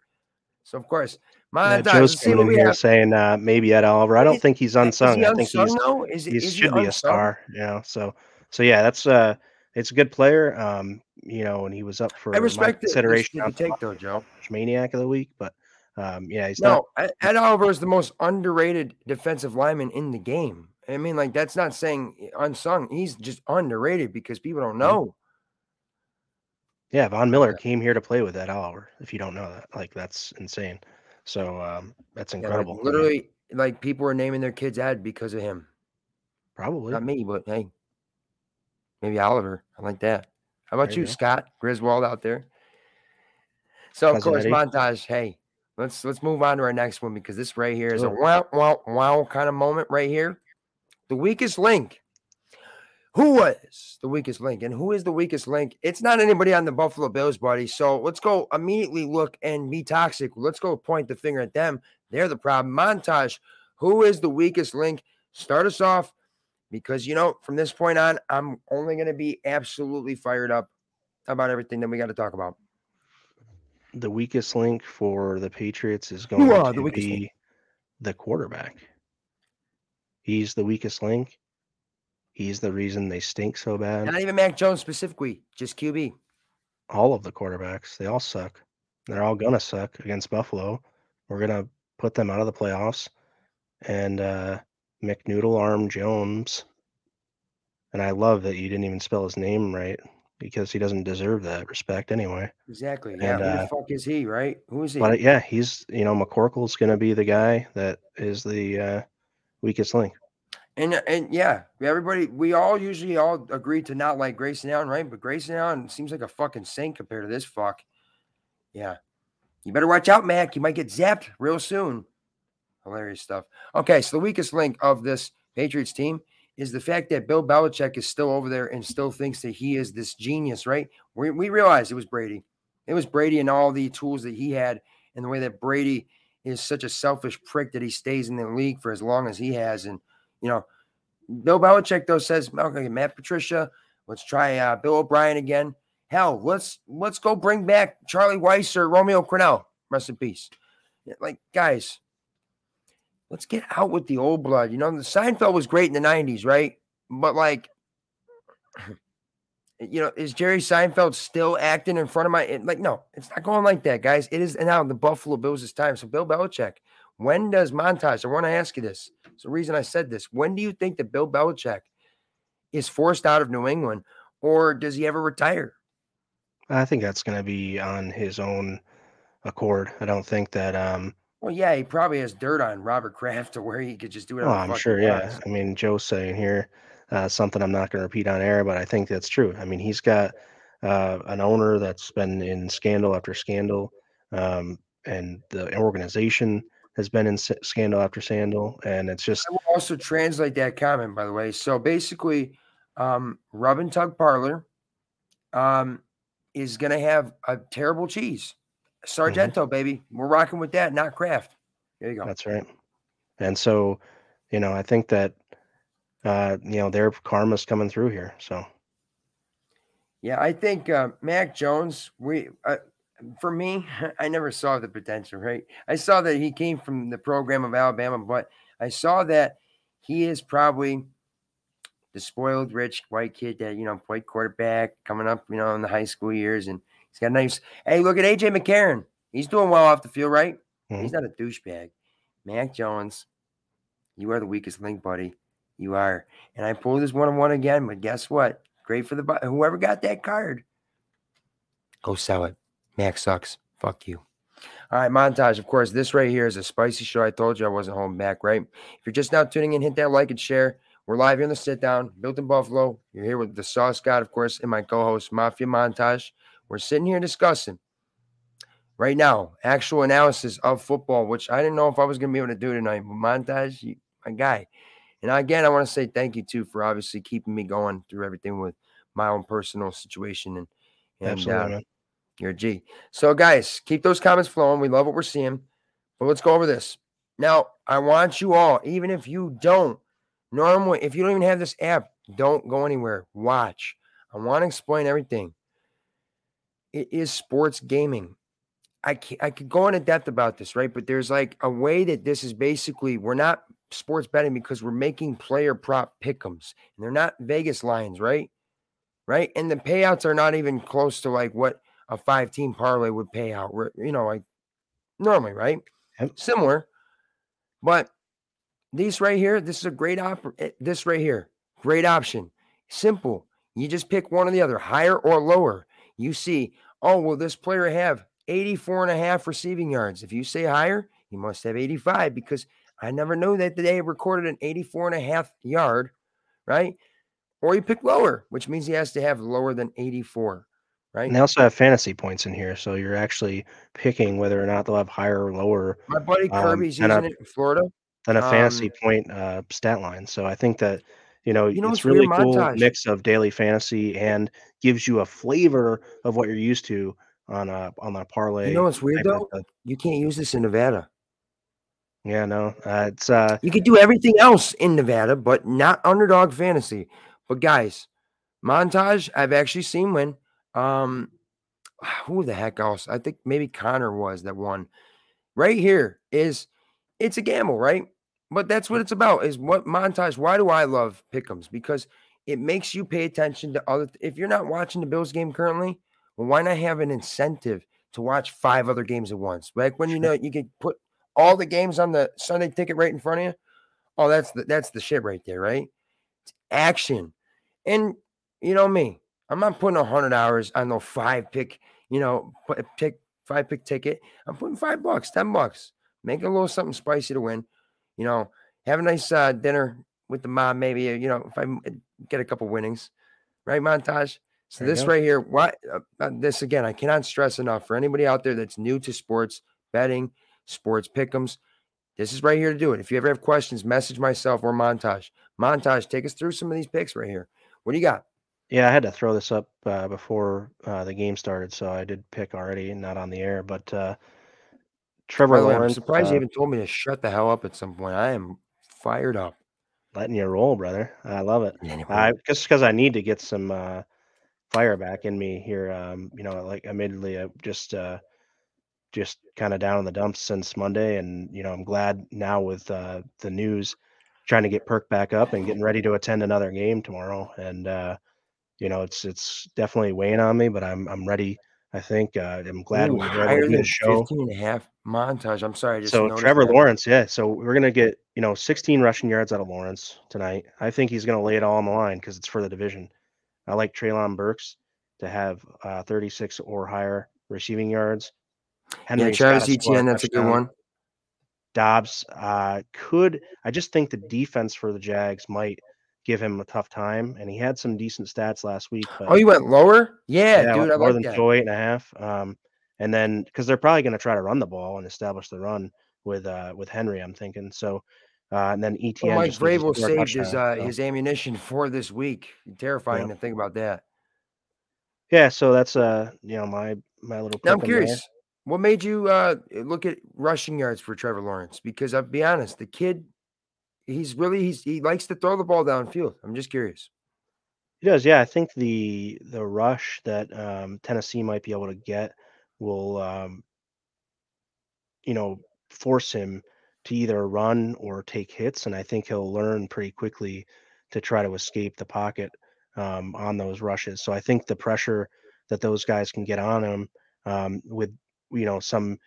So, of course, Yeah, montage. Joe's coming in here saying uh, maybe Ed Oliver. I don't Is- think he's unsung. he I think he's though? Is, he is he should be a star, you know. So so yeah, that's uh it's a good player. Um, you know, and he was up for I respect consideration take though, Joe. maniac of the week, but um, yeah, he's not No, Ed Ed Oliver is the most underrated defensive lineman in the game. I mean, like that's not saying unsung. He's just underrated because people don't know. Yeah, Von Miller came here to play with Ed Oliver. If you don't know that, like that's insane. So um, that's Yeah, like, incredible. Literally, like people are naming their kids Ed because of him. probably. Not me, but hey, maybe Oliver. I like that. How about you, you. Scott Griswold out there? So of Cousin course, Eddie. montage. Hey, let's let's move on to our next one because this right here is a wow wow wow kind of moment right here. The weakest link. Who was the weakest link? And who is the weakest link? It's not anybody on the Buffalo Bills, buddy. So let's go immediately look and be toxic. Let's go point the finger at them. They're the problem. Montage. Who is the weakest link? Start us off because you know from this point on, I'm only going to be absolutely fired up about everything that we got to talk about. the weakest link for the Patriots is going to the be link? the quarterback. He's the weakest link. He's the reason they stink so bad. Not even Mac Jones specifically, just QB. all of the quarterbacks, they all suck. They're all gonna suck against Buffalo. We're gonna put them out of the playoffs. And uh McNoodle Arm Jones. And I love that you didn't even spell his name right because he doesn't deserve that respect anyway. Exactly. Yeah. Who uh, the fuck is he, right? Who is he? But yeah, he's you know, McCorkle's gonna be the guy that is the uh weakest link. And and yeah, everybody, we all usually all agree to not like Grayson Allen, right? But Grayson Allen seems like a fucking saint compared to this fuck. Yeah. You better watch out, Mac. You might get zapped real soon. Hilarious stuff. Okay, so the weakest link of this Patriots team is the fact that Bill Belichick is still over there and still thinks that he is this genius, right? We, we realize it was Brady. It was Brady and all the tools that he had, and the way that Brady is such a selfish prick that he stays in the league for as long as he has. And you know, Bill Belichick though says, okay, Matt Patricia, let's try uh, Bill O'Brien again. Hell, let's let's go bring back Charlie Weis or Romeo Crennel. Rest in peace. Like guys, let's get out with the old blood. You know, the Seinfeld was great in the '90s, right? But like, you know, is Jerry Seinfeld still acting in front of my? Like, no, it's not going like that, guys. It is now the Buffalo Bills' is time. So, Bill Belichick, when does montage? I want to ask you this. It's the reason I said this. When do you think that Bill Belichick is forced out of New England, or does he ever retire? I think that's gonna be on his own accord. I don't think that um Well, yeah, he probably has dirt on Robert Kraft to where he could just do Oh, whatever. I'm sure. Yeah. wants. I mean, Joe's saying here uh, something I'm not going to repeat on air, but I think that's true. I mean, he's got uh, an owner that's been in scandal after scandal, um, and the organization has been in s- scandal after scandal, and it's just I will also translate that comment, by the way. So basically, um, Rub and Tug Parlor um, is going to have a terrible cheese. Sargento, baby. We're rocking with that, not Kraft. There you go. that's right. And so, you know, I think that uh, you know their karma's coming through here. So Yeah, I think uh, Mac Jones. We, uh, for me, I never saw the potential. Right, I saw that he came from the program of Alabama, but I saw that he is probably the spoiled rich white kid that you know played quarterback coming up, you know, in the high school years, and he's got a nice. Hey, look at AJ McCarron. He's doing well off the field, right? Mhm. He's not a douchebag. Mac Jones, you are the weakest link, buddy. You are. And I pulled this one on one again, but guess what? Great for the whoever got that card. Go sell it. Mac sucks. Fuck you. All right, montage. Of course, this right here is a spicy show. I told you I wasn't holding back, right? If you're just now tuning in, hit that like and share. We're live here in the sit down, built in Buffalo. You're here with the Sauce God, of course, and my co host, Mafia Montage. We're sitting here discussing right now actual analysis of football, which I didn't know if I was going to be able to do tonight. But Montage, you, my guy. And again, I want to say thank you too for obviously keeping me going through everything with my own personal situation and, and uh, you're a G. So, guys, keep those comments flowing. We love what we're seeing. But let's go over this. Now, I want you all, even if you don't, normally, if you don't even have this app, don't go anywhere. Watch. I want to explain everything. It is sports gaming. I I could go into depth about this, right? But there's like a way that this is basically we're not sports betting because we're making player prop pickums, and they're not Vegas lines, right? Right, and the payouts are not even close to like what a five team parlay would pay out. We're, you know, like normally, right? Yep. Similar, but these right here, this is a great op. eh, This right here, great option. Simple. You just pick one or the other, higher or lower. You see, oh, will this player have 84 and a half receiving yards? If you say higher, he must have 85 because I never know that they recorded an 84 and a half yard, right? Or you pick lower, which means he has to have lower than 84, right? And they also have fantasy points in here, so you're actually picking whether or not they'll have higher or lower My buddy um, Kirby's a- using it in Florida. than a fantasy Um, point uh, stat line. So I think that you know You know it's weird, really cool Montage? mix of daily fantasy and gives you a flavor of what you're used to on a on a parlay. You know what's weird though? You can't use this in Nevada. Yeah, no, uh, it's uh, You could do everything else in Nevada, but not underdog fantasy. But guys, montage, I've actually seen win. Um, who the heck else? I think maybe Connor was that one. Right here is it's a gamble, right? But that's what it's about. Is what montage? Why do I love pickums? Because it makes you pay attention to other. If you're not watching the Bills game currently, well, why not have an incentive to watch five other games at once? Like when you know you can put all the games on the Sunday ticket right in front of you. Oh, that's the that's the shit right there, right? It's action. And you know me, I'm not putting a hundred hours on no five pick, you know, pick five pick ticket. I'm putting five bucks, ten bucks. Make a little something spicy to win. You know, have a nice uh, dinner with the mom, maybe. You know, if I get a couple winnings, right, montage. So There this right here, why uh, uh, this again? I cannot stress enough for anybody out there that's new to sports betting, sports pick'ems. This is right here to do it. If you ever have questions, message myself or Montage. Montage, take us through some of these picks right here. What do you got? yeah. I had to throw this up uh, before uh, the game started, so I did pick already, not on the air. But uh, Trevor By the way, I'm Lawrence, surprised you uh, haven't told me to shut the hell up at some point. I am fired up. letting you roll, brother. I love it. Anyway, I just because I need to get some uh, fire back in me here. Um, you know, like admittedly, I just uh, just kind of down in the dumps since Monday, and you know, I'm glad now with uh, the news, trying to get perked back up and getting ready to attend another game tomorrow. And uh, you know, it's it's definitely weighing on me, but I'm I'm ready. I think uh, I'm glad Ooh, we higher to than show. 15 and a half montage. I'm sorry. So Trevor that. Lawrence, yeah. So we're gonna get you know 16 rushing yards out of Lawrence tonight. I think he's gonna lay it all on the line because it's for the division. I like Treylon Burks to have uh, 36 or higher receiving yards. Yeah, Henry's gotta Travis Etienne, that's a good one. Dobbs uh, could. I just think the defense for the Jags might give him a tough time, and he had some decent stats last week. But Oh, you went lower? Yeah, yeah, dude, I more like than that. Joey eight and a half. Um, and then because they're probably going to try to run the ball and establish the run with uh with Henry, I'm thinking. So, uh, and then Etienne. Well, Mike just needs to Vrabel saved his uh, so- his ammunition for this week. Terrifying to think about that. Yeah, so that's uh you know my my little. Now I'm 'em there. curious, what made you uh look at rushing yards for Trevor Lawrence? Because I'll be honest, the kid, he's really he's he likes to throw the ball downfield. I'm just curious. He does, yeah. I think the the rush that um, Tennessee might be able to get will, um, you know, force him to either run or take hits, and I think he'll learn pretty quickly to try to escape the pocket um, on those rushes. So I think the pressure that those guys can get on him um, with, you know, some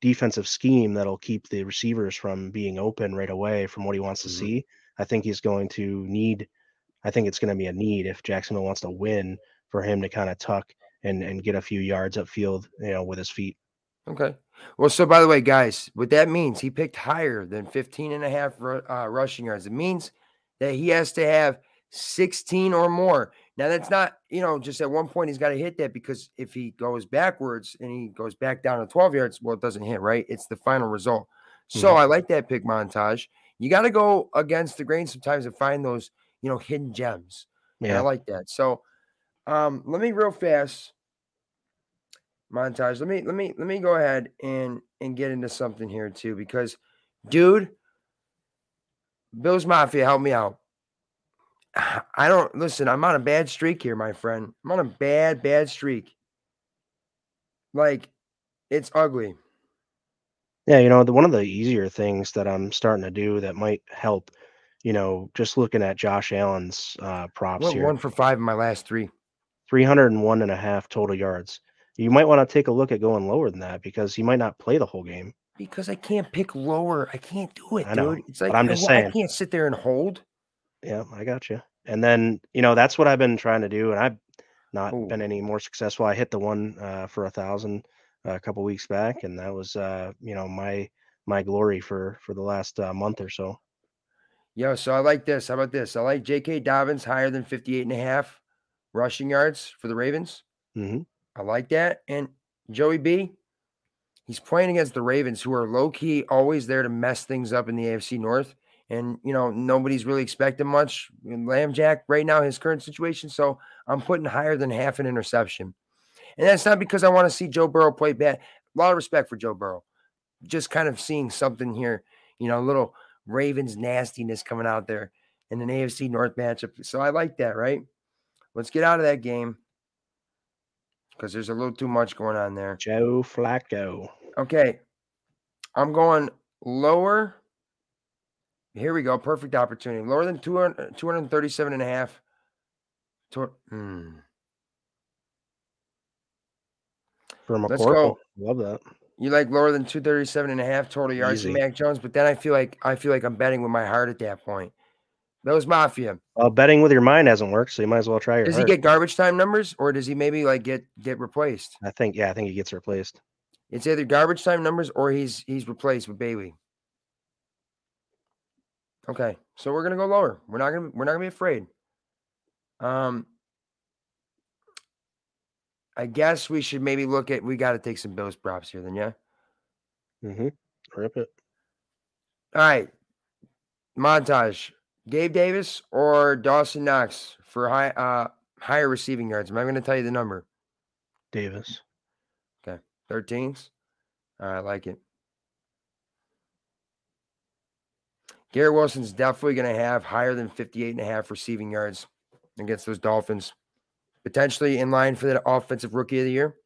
defensive scheme that'll keep the receivers from being open right away from what he wants to Mhm. see. I think he's going to need I think it's going to be a need if Jacksonville wants to win for him to kind of tuck and and get a few yards upfield, you know, with his feet. Okay. Well, so by the way, guys, what that means, he picked higher than 15 and a half uh, rushing yards. It means that he has to have 16 or more. Now, that's not, you know, just at one point he's got to hit that because if he goes backwards and he goes back down to 12 yards, well, it doesn't hit, right? It's the final result. So mm-hmm. I like that pick montage. You got to go against the grain sometimes and find those, you know, hidden gems. Yeah, and I like that. So um, let me real fast montage. Let me let me let me go ahead and and get into something here too because dude, Bills Mafia, help me out. I don't listen, I'm on a bad streak here, my friend. I'm on a bad, bad streak. Like, it's ugly. Yeah, you know, the one of the easier things that I'm starting to do that might help, you know, just looking at Josh Allen's uh props Went here. One for five in my last three. 301 and a half total yards. You might want to take a look at going lower than that because he might not play the whole game. Because I can't pick lower. I can't do it, dude. It's like I'm just I, saying. I can't sit there and hold. Yeah, I got you. And then you know that's what I've been trying to do, and I've not Ooh. been any more successful. I hit the one uh, for a thousand uh, a couple weeks back, and that was uh, you know my my glory for for the last uh, month or so. Yo, so I like this. How about this? I like J.K. Dobbins higher than 58 and a half rushing yards for the Ravens. Mm-hmm. I like that. And Joey B, he's playing against the Ravens, who are low key always there to mess things up in the AFC North. And, you know, nobody's really expecting much in Lamb Jack right now, his current situation. So I'm putting higher than half an interception. And that's not because I want to see Joe Burrow play bad. A lot of respect for Joe Burrow. Just kind of seeing something here, you know, a little Ravens nastiness coming out there in an AFC North matchup. So I like that, right? Let's get out of that game because there's a little too much going on there. Joe Flacco. Okay. I'm going lower. Here we go. Perfect opportunity. Lower than 200, 237 and a half. hmm. For McCorkle. Let's go. Love that. You like lower than 237 and a half total yards Easy. Mac Jones, but then I feel like I feel like I'm betting with my heart at that point. Those Mafia. Well, betting with your mind hasn't worked, so you might as well try your. Does heart. he get garbage time numbers, or does he maybe like get get replaced? I think yeah, I think he gets replaced. It's either garbage time numbers or he's he's replaced with Bailey. Okay, so we're gonna go lower. We're not gonna we're not gonna be afraid. Um, I guess we should maybe look at we got to take some Bills props here, then yeah. Mm-hmm. Rip it. All right, montage. Gabe Davis or Dawson Knox for high uh higher receiving yards? Am I going to tell you the number? Davis. Okay. 13s. I like it. Garrett Wilson's definitely going to have higher than 58 and a half receiving yards against those Dolphins. Potentially in line for that offensive rookie of the year.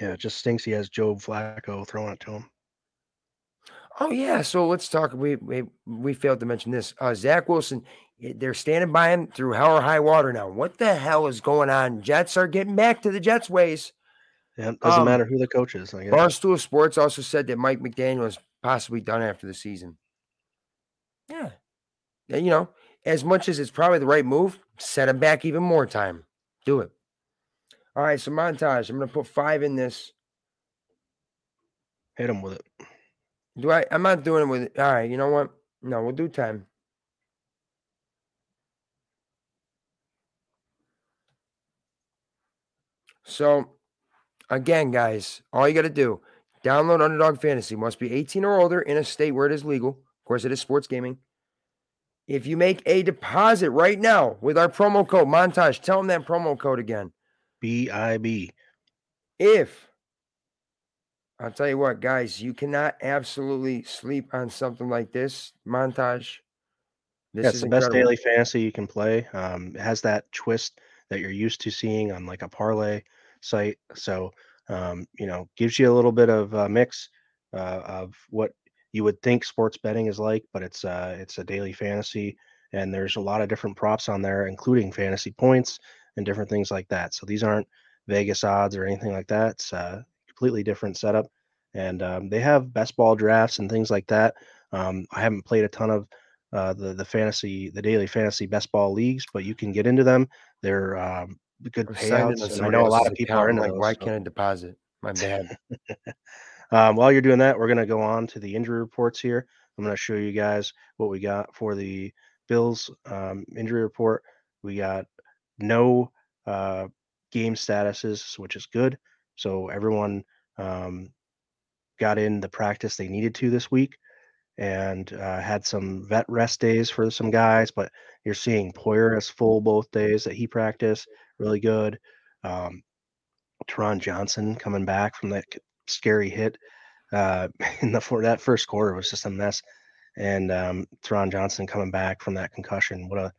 Yeah, it just stinks he has Joe Flacco throwing it to him. Oh yeah, so let's talk. We we, we failed to mention this. Uh, Zach Wilson, they're standing by him through hell or high water now. What the hell is going on? Jets are getting back to the Jets ways. Yeah, doesn't um, matter who the coach is. I guess. Barstool Sports also said that Mike McDaniel is possibly done after the season. Yeah, yeah you know, as much as it's probably the right move, set him back even more time. Do it. All right, so montage. I'm going to put five in this. Hit him with it. Do I? I'm not doing it with. It. All right, you know what? No, we'll do time. So, again, guys, all you got to do download Underdog Fantasy. Must be 18 or older in a state where it is legal. Of course, it is sports gaming. If you make a deposit right now with our promo code Montage, tell them that promo code again. B I B. If I'll tell you what, guys, you cannot absolutely sleep on something like this montage. This yeah, it's the incredible. best daily fantasy you can play. Um, it has that twist that you're used to seeing on like a parlay site. So, um, you know, gives you a little bit of a mix uh, of what you would think sports betting is like, but it's uh, it's a daily fantasy, and there's a lot of different props on there, including fantasy points and different things like that. So these aren't Vegas odds or anything like that. It's uh, completely different setup. And um, they have best ball drafts and things like that. Um, I haven't played a ton of uh, the the fantasy, the daily fantasy best ball leagues, but you can get into them. They're um, good payouts. And I know a lot of people are in like, why so. can't I deposit? My bad. um, while you're doing that, we're going to go on to the injury reports here. I'm going to show you guys what we got for the Bills um, injury report. We got no uh, game statuses, which is good. So everyone um, got in the practice they needed to this week and uh, had some vet rest days for some guys. But you're seeing Poyer as full both days that he practiced, really good. Um, Taron Johnson coming back from that scary hit uh, in the for that first quarter was just a mess. And um, Taron Johnson coming back from that concussion, what a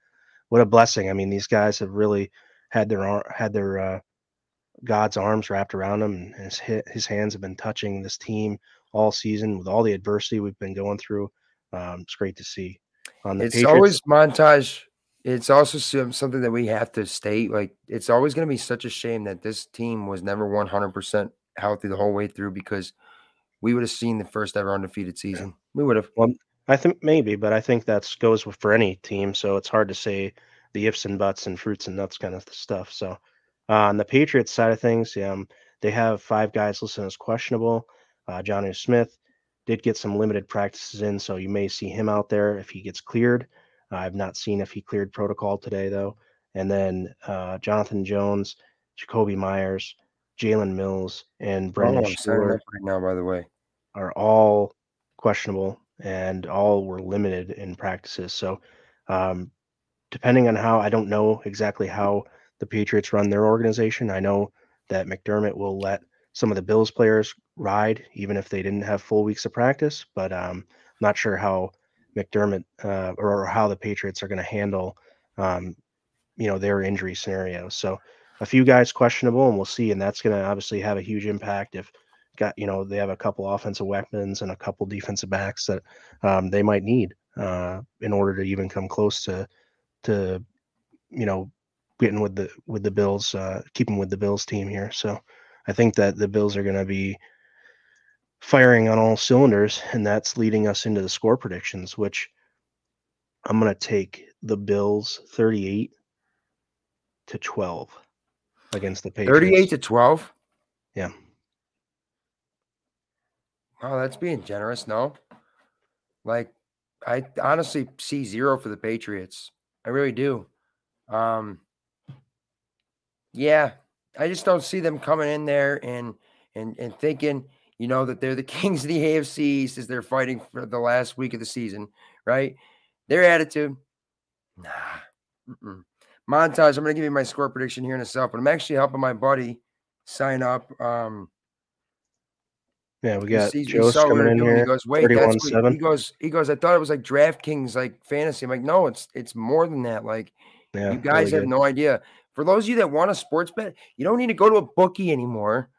what a blessing. I mean, these guys have really had their had their uh, God's arms wrapped around him, and his his hands have been touching this team all season with all the adversity we've been going through. Um, it's great to see. On the it's Patriots, always montage. It's also something that we have to state. Like it's always going to be such a shame that this team was never 100% healthy the whole way through because we would have seen the first ever undefeated season. We would have. Well, I think maybe, but I think that goes for any team. So it's hard to say the ifs and buts and fruits and nuts kind of stuff. So uh, on the Patriots side of things, um, they have five guys listed as questionable. Uh, Jonnu Smith did get some limited practices in, so you may see him out there if he gets cleared. I've not seen if he cleared protocol today, though. And then uh, Jonathan Jones, Jakobi Meyers, Jalen Mills, and Brenden oh, Stewart right now, by the way, are all questionable and all were limited in practices. So, um, depending on how, I don't know exactly how the Patriots run their organization. I know that McDermott will let some of the Bills players ride, even if they didn't have full weeks of practice. But um, I'm not sure how McDermott uh, or how the Patriots are going to handle, um, you know, their injury scenarios. So a few guys questionable, and we'll see. And that's going to obviously have a huge impact if got you know they have a couple offensive weapons and a couple defensive backs that um, they might need uh, in order to even come close to to you know getting with the with the Bills, uh, keeping with the Bills team here. So I think that the Bills are going to be firing on all cylinders, and that's leading us into the score predictions, which I'm going to take the Bills 38 to 12 against the Patriots. 38 to 12? Yeah. Oh, that's being generous. No, like I honestly see zero for the Patriots. I really do. Um, yeah, I just don't see them coming in there and and and thinking, you know, that they're the kings of the AFC as they're fighting for the last week of the season, right? Their attitude, nah. Mm-mm. Montage. I'm going to give you my score prediction here in a second, but I'm actually helping my buddy sign up. Um, yeah, we got Joe coming in here. He goes, wait, that's what, he goes, he goes. I thought it was like DraftKings, like fantasy. I'm like, no, it's it's more than that. Like, yeah, you guys really have no idea. For those of you that want a sports bet, you don't need to go to a bookie anymore.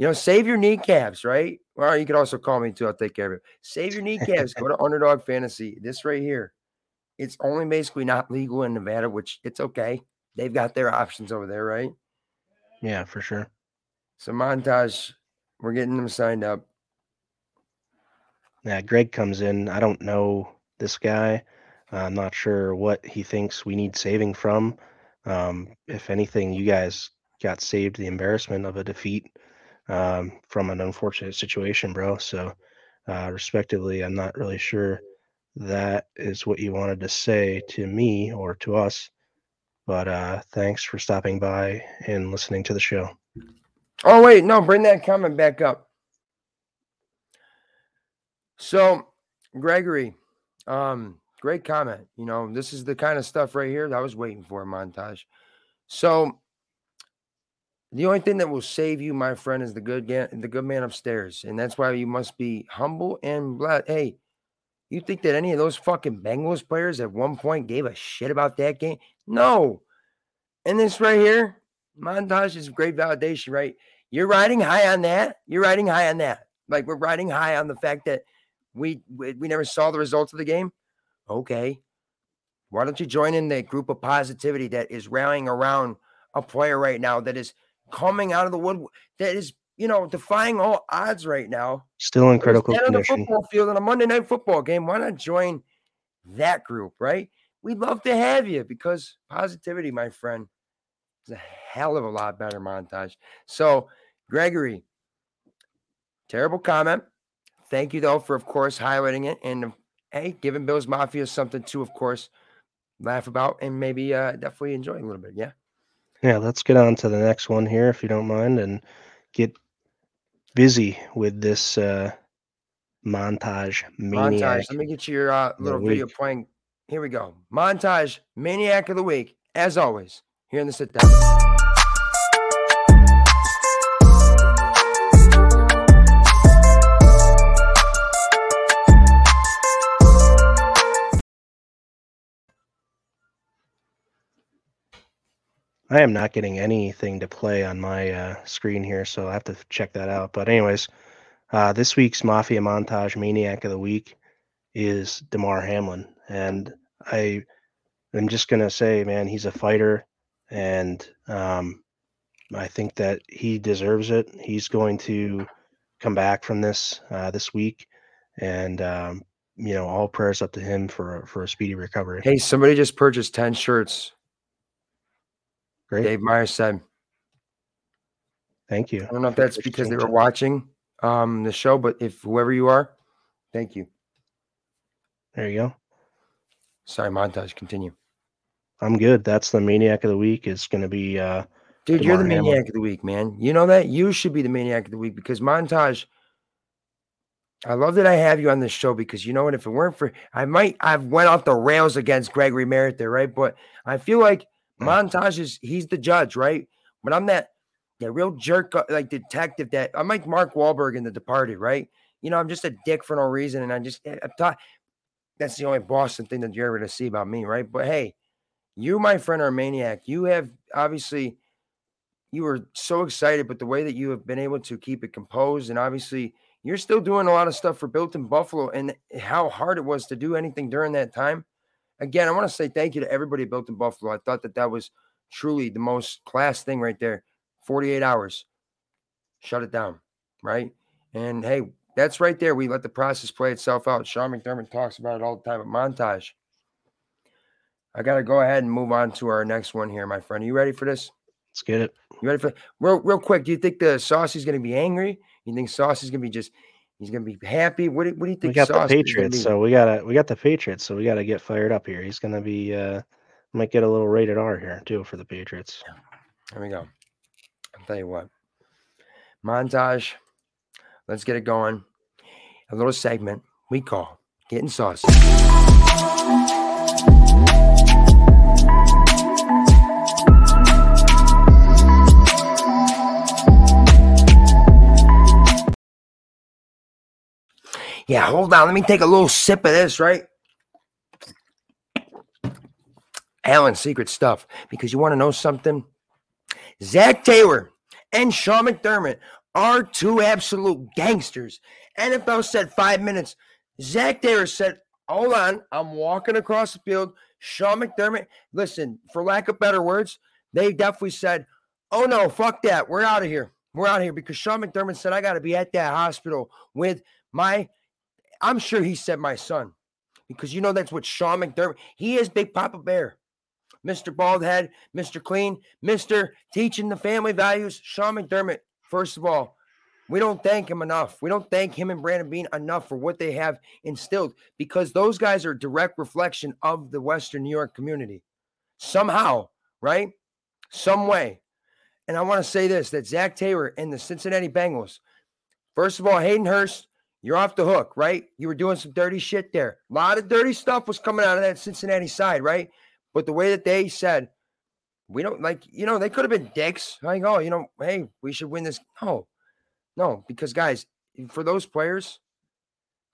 You know, save your kneecaps, right? Well, you can also call me too. I'll take care of it. Save your kneecaps. go to Underdog Fantasy. This right here. It's only basically not legal in Nevada, which it's okay. They've got their options over there, right? Yeah, for sure. So montage, we're getting them signed up. Yeah, Greg comes in. I don't know this guy. I'm not sure what he thinks we need saving from. Um, if anything, you guys got saved the embarrassment of a defeat um, from an unfortunate situation, bro. So, uh, respectively, I'm not really sure that is what you wanted to say to me or to us. But uh, thanks for stopping by and listening to the show. Oh, wait, no, bring that comment back up. So, Gregory, um, Great comment. You know, this is the kind of stuff right here that I was waiting for, montage. So the only thing that will save you, my friend, is the good the good man upstairs. And that's why you must be humble and glad. Hey, you think that any of those fucking Bengals players at one point gave a shit about that game? No. And this right here, montage is great validation, right? You're riding high on that. You're riding high on that. Like we're riding high on the fact that we we, we never saw the results of the game. Okay. Why don't you join in the group of positivity that is rallying around a player right now that is coming out of the wood that is, you know, defying all odds right now. Still in critical condition. On the football field on a Monday night football game. Why not join that group, right? We'd love to have you because positivity, my friend, is a hell of a lot better montage. So, Gregory, Terrible comment. Thank you though for, of course, highlighting it and hey, giving Bills Mafia something to, of course, laugh about and maybe uh, definitely enjoy a little bit. Yeah. Yeah, let's get on to the next one here, if you don't mind, and get busy with this uh, montage maniac. Montage. Let me get you your uh, little video week. playing. Here we go. Montage Maniac of the Week, as always, here in the sit down. I am not getting anything to play on my uh, screen here, so I have to check that out. But anyways, uh, this week's Mafia Montage Maniac of the Week is Damar Hamlin, and I am just gonna say, man, he's a fighter, and um, I think that he deserves it. He's going to come back from this uh, this week, and um, you know, all prayers up to him for for a speedy recovery. Hey, somebody just purchased 10 shirts. Great, Dave Myers said. thank you. I don't know if that's because they were watching um, the show, but if whoever you are, thank you. There you go. Sorry, montage. Continue. I'm good. That's the maniac of the week. It's going to be uh, Dude, you're the Hamlin. maniac of the week, man. You know that? You should be the maniac of the week because montage. I love that I have you on this show because you know what? If it weren't for I might I've went off the rails against Gregory Merritt there, right? But I feel like montage is he's the judge, right? But I'm that that real jerk uh, like detective that I'm like Mark Wahlberg in The Departed, right? You know, I'm just a dick for no reason, and I just I thought that's the only Boston thing that you're ever to see about me, right? But hey, you, my friend, are a maniac. You have obviously you were so excited, but the way that you have been able to keep it composed, and obviously you're still doing a lot of stuff for Built in Buffalo, and how hard it was to do anything during that time. Again, I want to say thank you to everybody Built in Buffalo. I thought that that was truly the most class thing right there. 48 hours, shut it down, right? And hey, that's right there. We let the process play itself out. Sean McDermott talks about it all the time at montage. I got to go ahead and move on to our next one here, my friend. Are you ready for this? let's get it. You ready for real real quick? Do you think the Saucy's going to be angry? You think Saucy's going to be just he's going to be happy? What do, what do you We think? got the Patriots, so we gotta we got the Patriots, so we gotta get fired up here. He's gonna be uh might get a little rated R here too for the Patriots. Here we go. I'll tell you what. Montage. Let's get it going. A little segment we call Getting Saucy. Yeah, hold on. Let me take a little sip of this, right? Alan, secret stuff. Because you want to know something? Zac Taylor and Sean McDermott are two absolute gangsters. NFL said five minutes. Zac Taylor said, Hold on, I'm walking across the field. Sean McDermott, listen, for lack of better words, they definitely said, Oh no, fuck that. We're out of here. We're out of here because Sean McDermott said, I got to be at that hospital with my, I'm sure he said my son because you know that's what Sean McDermott, he is Big Papa Bear. Mr. Baldhead, Mr. Clean, Mr. Teaching the Family Values, Sean McDermott. First of all, we don't thank him enough. We don't thank him and Brandon Beane enough for what they have instilled because those guys are a direct reflection of the Western New York community. Somehow, right? Some way. And I want to say this that Zac Taylor and the Cincinnati Bengals, first of all, Hayden Hurst, you're off the hook, right? You were doing some dirty shit there. A lot of dirty stuff was coming out of that Cincinnati side, right? But the way that they said, we don't like, you know, they could have been dicks. Like, oh, you know, hey, we should win this. No, no, because guys, for those players,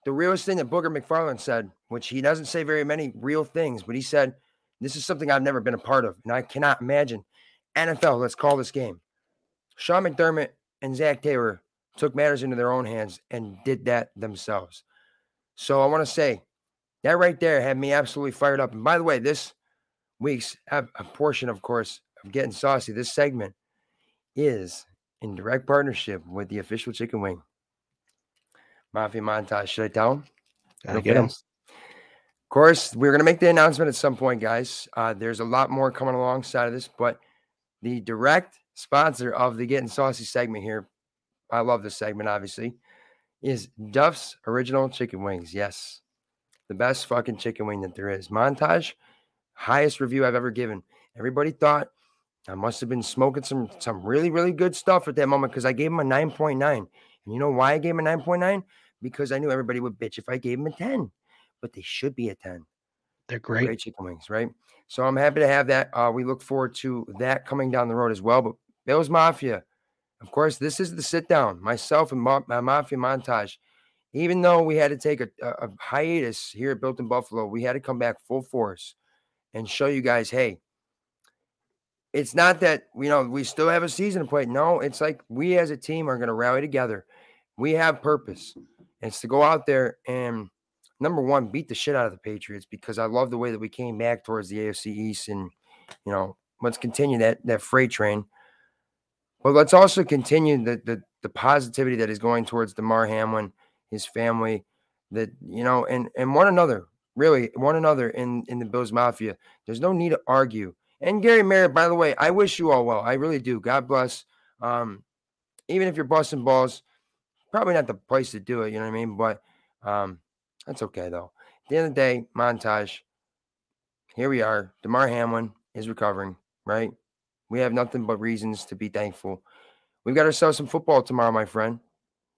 the realest thing that Booger McFarland said, which he doesn't say very many real things, but he said, this is something I've never been a part of. And I cannot imagine. NFL, let's call this game. Sean McDermott and Zac Taylor took matters into their own hands and did that themselves. So I want to say that right there had me absolutely fired up. And by the way, this week's a portion, of course, of Getting Saucy, this segment is in direct partnership with the official chicken wing. Mafia Montage. Should I tell them? Gotta get him. Of course, we're going to make the announcement at some point, guys. Uh, there's a lot more coming alongside of this, but the direct sponsor of the Getting Saucy segment here, I love this segment, obviously. is Duff's original chicken wings. Yes, the best fucking chicken wing that there is. Montage, highest review I've ever given. Everybody thought I must have been smoking some some really really good stuff at that moment because I gave him a nine point nine. And you know why I gave him a nine point nine? Because I knew everybody would bitch if I gave him a ten, but they should be a ten. They're great. Great chicken wings, right? So I'm happy to have that. Uh, we look forward to that coming down the road as well. But Bills Mafia, of course, this is the sit down. Myself and my Mafia montage. Even though we had to take a, a, a hiatus here at Built in Buffalo, we had to come back full force and show you guys, hey, it's not that you know we still have a season to play. No, it's like we as a team are going to rally together. We have purpose. It's to go out there and number one, beat the shit out of the Patriots because I love the way that we came back towards the AFC East and you know let's continue that that freight train. But let's also continue the the, the positivity that is going towards Damar Hamlin, his family, that you know, and and one another, really one another in in the Bills Mafia. There's no need to argue. And Gary Merritt, by the way, I wish you all well. I really do. God bless. Um, even if you're busting balls, probably not the place to do it. You know what I mean? But um, that's okay though. At the end of the day, montage. Here we are. Damar Hamlin is recovering. Right? We have nothing but reasons to be thankful. We've got ourselves some football tomorrow, my friend.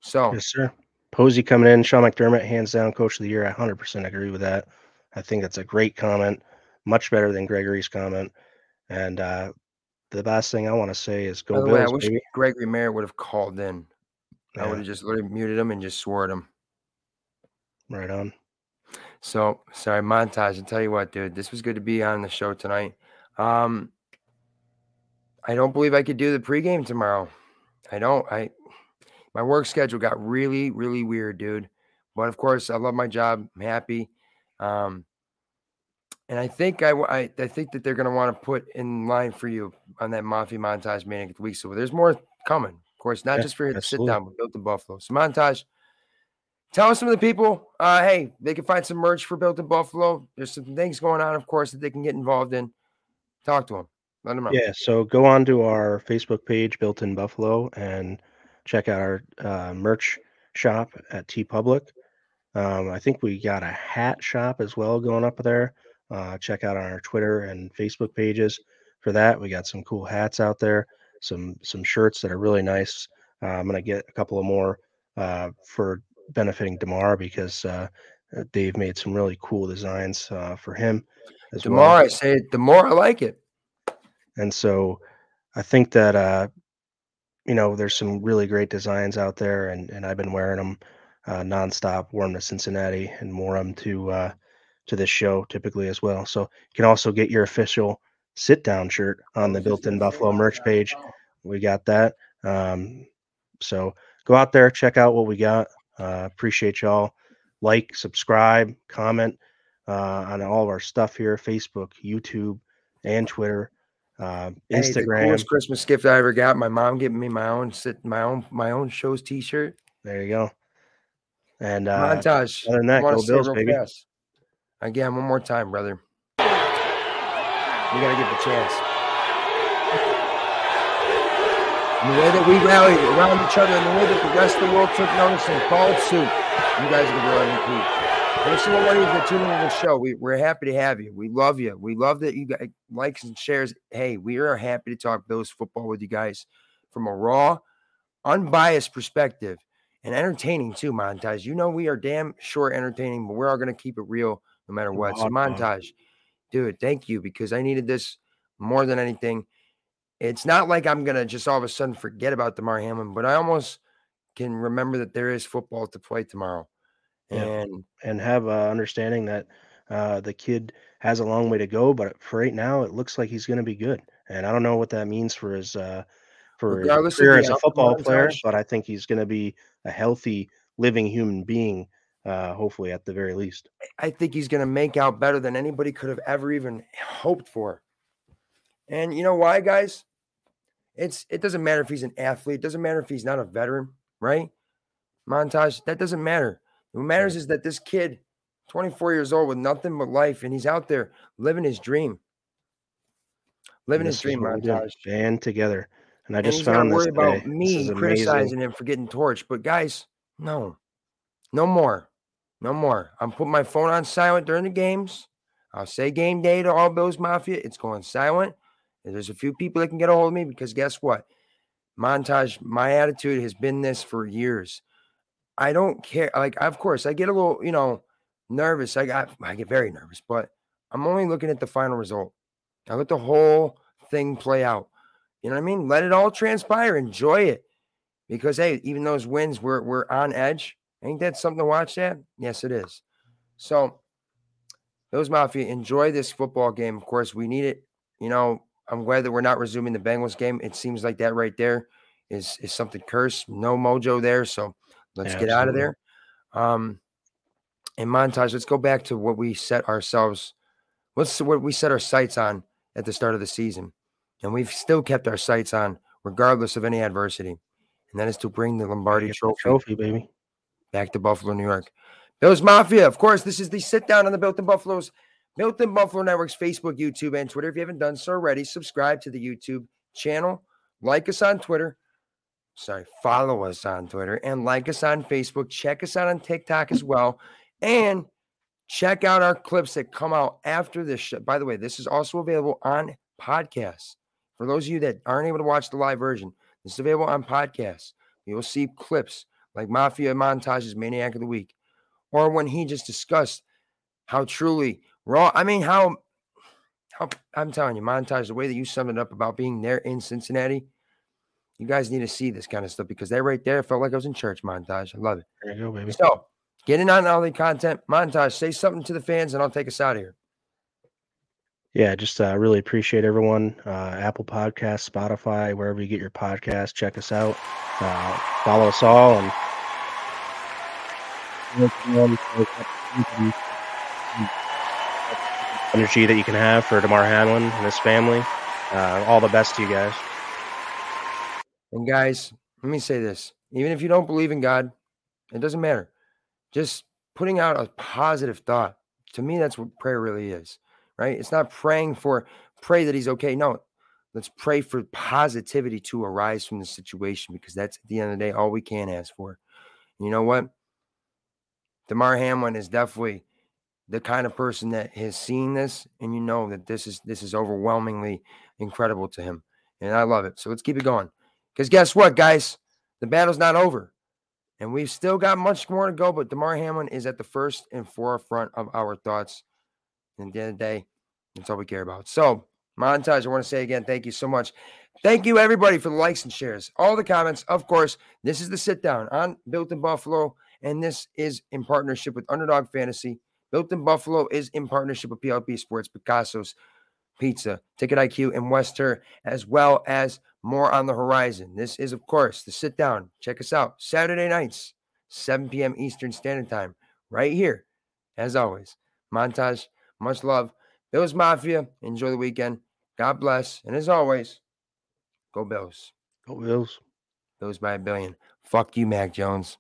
So Yes, sir. Posey coming in, Sean McDermott, hands down, coach of the year. I 100% agree with that. I think that's a great comment, much better than Gregory's comment. And uh, the last thing I want to say is go by the Bills, way, I wish baby. Gregory Merritt would have called in. I would have just literally muted him and just swore at him. right on. So sorry, montage. I tell you what, dude, this was good to be on the show tonight. Um, I don't believe I could do the pregame tomorrow. I don't. I my work schedule got really, really weird, dude. But of course, I love my job. I'm happy. Um, and I think I, I, I think that they're gonna want to put in line for you on that Mafia montage meeting the week. So there's more coming. Of course, not Yeah, just for here to sit down, but built in Buffalo. So montage. Tell us some of the people, uh, hey, they can find some merch for Built in Buffalo. There's some things going on, of course, that they can get involved in. Talk to them. Let them know. Yeah, so go on to our Facebook page, Built in Buffalo, and check out our uh, merch shop at TeePublic. Um, I think we got a hat shop as well going up there. Uh, check out on our Twitter and Facebook pages for that. We got some cool hats out there, some some shirts that are really nice. Uh, I'm gonna get a couple of more uh, for benefiting Damar because uh, uh, Dave made some really cool designs uh, for him as The well. I say the more I like it. And so I think that uh, you know, there's some really great designs out there, and and I've been wearing them uh, nonstop. Wore 'em to Cincinnati and wore them to uh, to this show typically as well. So you can also get your official sit down shirt on the Built In Buffalo merch page. We got that. Um, so go out there, check out what we got. Uh, appreciate y'all. Like, subscribe, comment uh, on all of our stuff here: Facebook, YouTube, and Twitter. Uh, the Instagram. coolest Christmas gift I ever got. My mom giving me my own sit, my own, my own shows T-shirt. There you go. And uh, Montage. other than that, go Bills, baby. fast. Again, one more time, brother. We gotta get the chance. And the way that we rallied around each other, and the way that the rest of the world took notice and followed suit, you guys are gonna be on repeat. Thanks to everybody that tuning in the show. We, we're happy to have you. We love you. We love that you guys likes and shares. Hey, we are happy to talk Bills football with you guys from a raw, unbiased perspective and entertaining too, montage. You know, we are damn sure entertaining, but we're all going to keep it real no matter what. So, montage, dude, thank you because I needed this more than anything. It's not like I'm going to just all of a sudden forget about Damar Hamlin, but I almost can remember that there is football to play tomorrow. Yeah. And and have uh, understanding that uh, the kid has a long way to go, but for right now, it looks like he's going to be good. And I don't know what that means for his uh, for Regardless of career as a football player, but I think he's going to be a healthy, living human being, uh, hopefully at the very least. I think he's going to make out better than anybody could have ever even hoped for. And you know why, guys? It's it doesn't matter if he's an athlete. It doesn't matter if he's not a veteran, right? Montage. That doesn't matter. What matters is that this kid, 24 years old with nothing but life, and he's out there living his dream. Living his dream, what we do, montage. band together. And I just found this worry about me is amazing. criticizing him for getting torched. But guys, no, No more. No more. I'm putting my phone on silent during the games. I'll say game day to all Bills Mafia. It's going silent. And there's a few people that can get a hold of me because guess what? Montage, my attitude has been this for years. I don't care. Like, of course, I get a little, you know, nervous. I got I get very nervous, but I'm only looking at the final result. I let the whole thing play out. You know what I mean? Let it all transpire. Enjoy it. Because hey, even those wins, we're we're on edge. Ain't that something to watch That Yes, it is. So those Mafia, enjoy this football game. Of course, we need it. You know, I'm glad that we're not resuming the Bengals game. It seems like that right there is is something cursed. No mojo there. So let's Yeah, get out of there. Um and montage, let's go back to what we set ourselves, what's what we set our sights on at the start of the season. And we've still kept our sights on regardless of any adversity. And that is to bring the Lombardi Get the trophy trophy, baby. back to Buffalo, New York. Bills Mafia, of course, this is the sit down on the Built in Buffalo's Built in Buffalo Network's Facebook, YouTube, and Twitter. If you haven't done so already, subscribe to the YouTube channel, like us on Twitter. Sorry, follow us on Twitter and like us on Facebook. Check us out on TikTok as well. And check out our clips that come out after this show. By the way, this is also available on podcasts. For those of you that aren't able to watch the live version, this is available on podcasts. You'll see clips like Mafia Montage's Maniac of the Week, or when he just discussed how truly raw. I mean, how, how I'm telling you, Montage, the way that you summed it up about being there in Cincinnati, you guys need to see this kind of stuff because that right there felt like I was in church. Montage, I love it. There you go, baby. So, getting on all the content, Montage, say something to the fans, and I'll take us out of here. Yeah, just uh, really appreciate everyone. Uh, Apple Podcasts, Spotify, wherever you get your podcast, check us out. Uh, follow us all and energy that you can have for Damar Hamlin and his family. Uh, all the best to you guys. And guys, let me say this: even if you don't believe in God, it doesn't matter. Just putting out a positive thought. To me, that's what prayer really is, right? It's not praying for pray that he's okay. No, let's pray for positivity to arise from the situation because that's at the end of the day all we can ask for. You know what? Damar Hamlin is definitely the kind of person that has seen this, and you know that this is this is overwhelmingly incredible to him, and I love it. So let's keep it going. Because guess what, guys? The battle's not over. And we've still got much more to go, but Damar Hamlin is at the first and forefront of our thoughts. And at the end of the day, that's all we care about. So, Montage, I want to say again, thank you so much. Thank you, everybody, for the likes and shares, all the comments. Of course, this is the sit down on Built in Buffalo, and this is in partnership with Underdog Fantasy. Built in Buffalo is in partnership with PLP Sports, Picasso's Pizza, Ticket IQ, and Wester, as well as more on the horizon. This is, of course, the sit down. Check us out Saturday nights, 7 p.m. Eastern Standard Time, right here. As always, montage, much love. Bills Mafia, enjoy the weekend. God bless. And as always, go Bills. Go Bills. Bills by a billion. Fuck you, Mac Jones.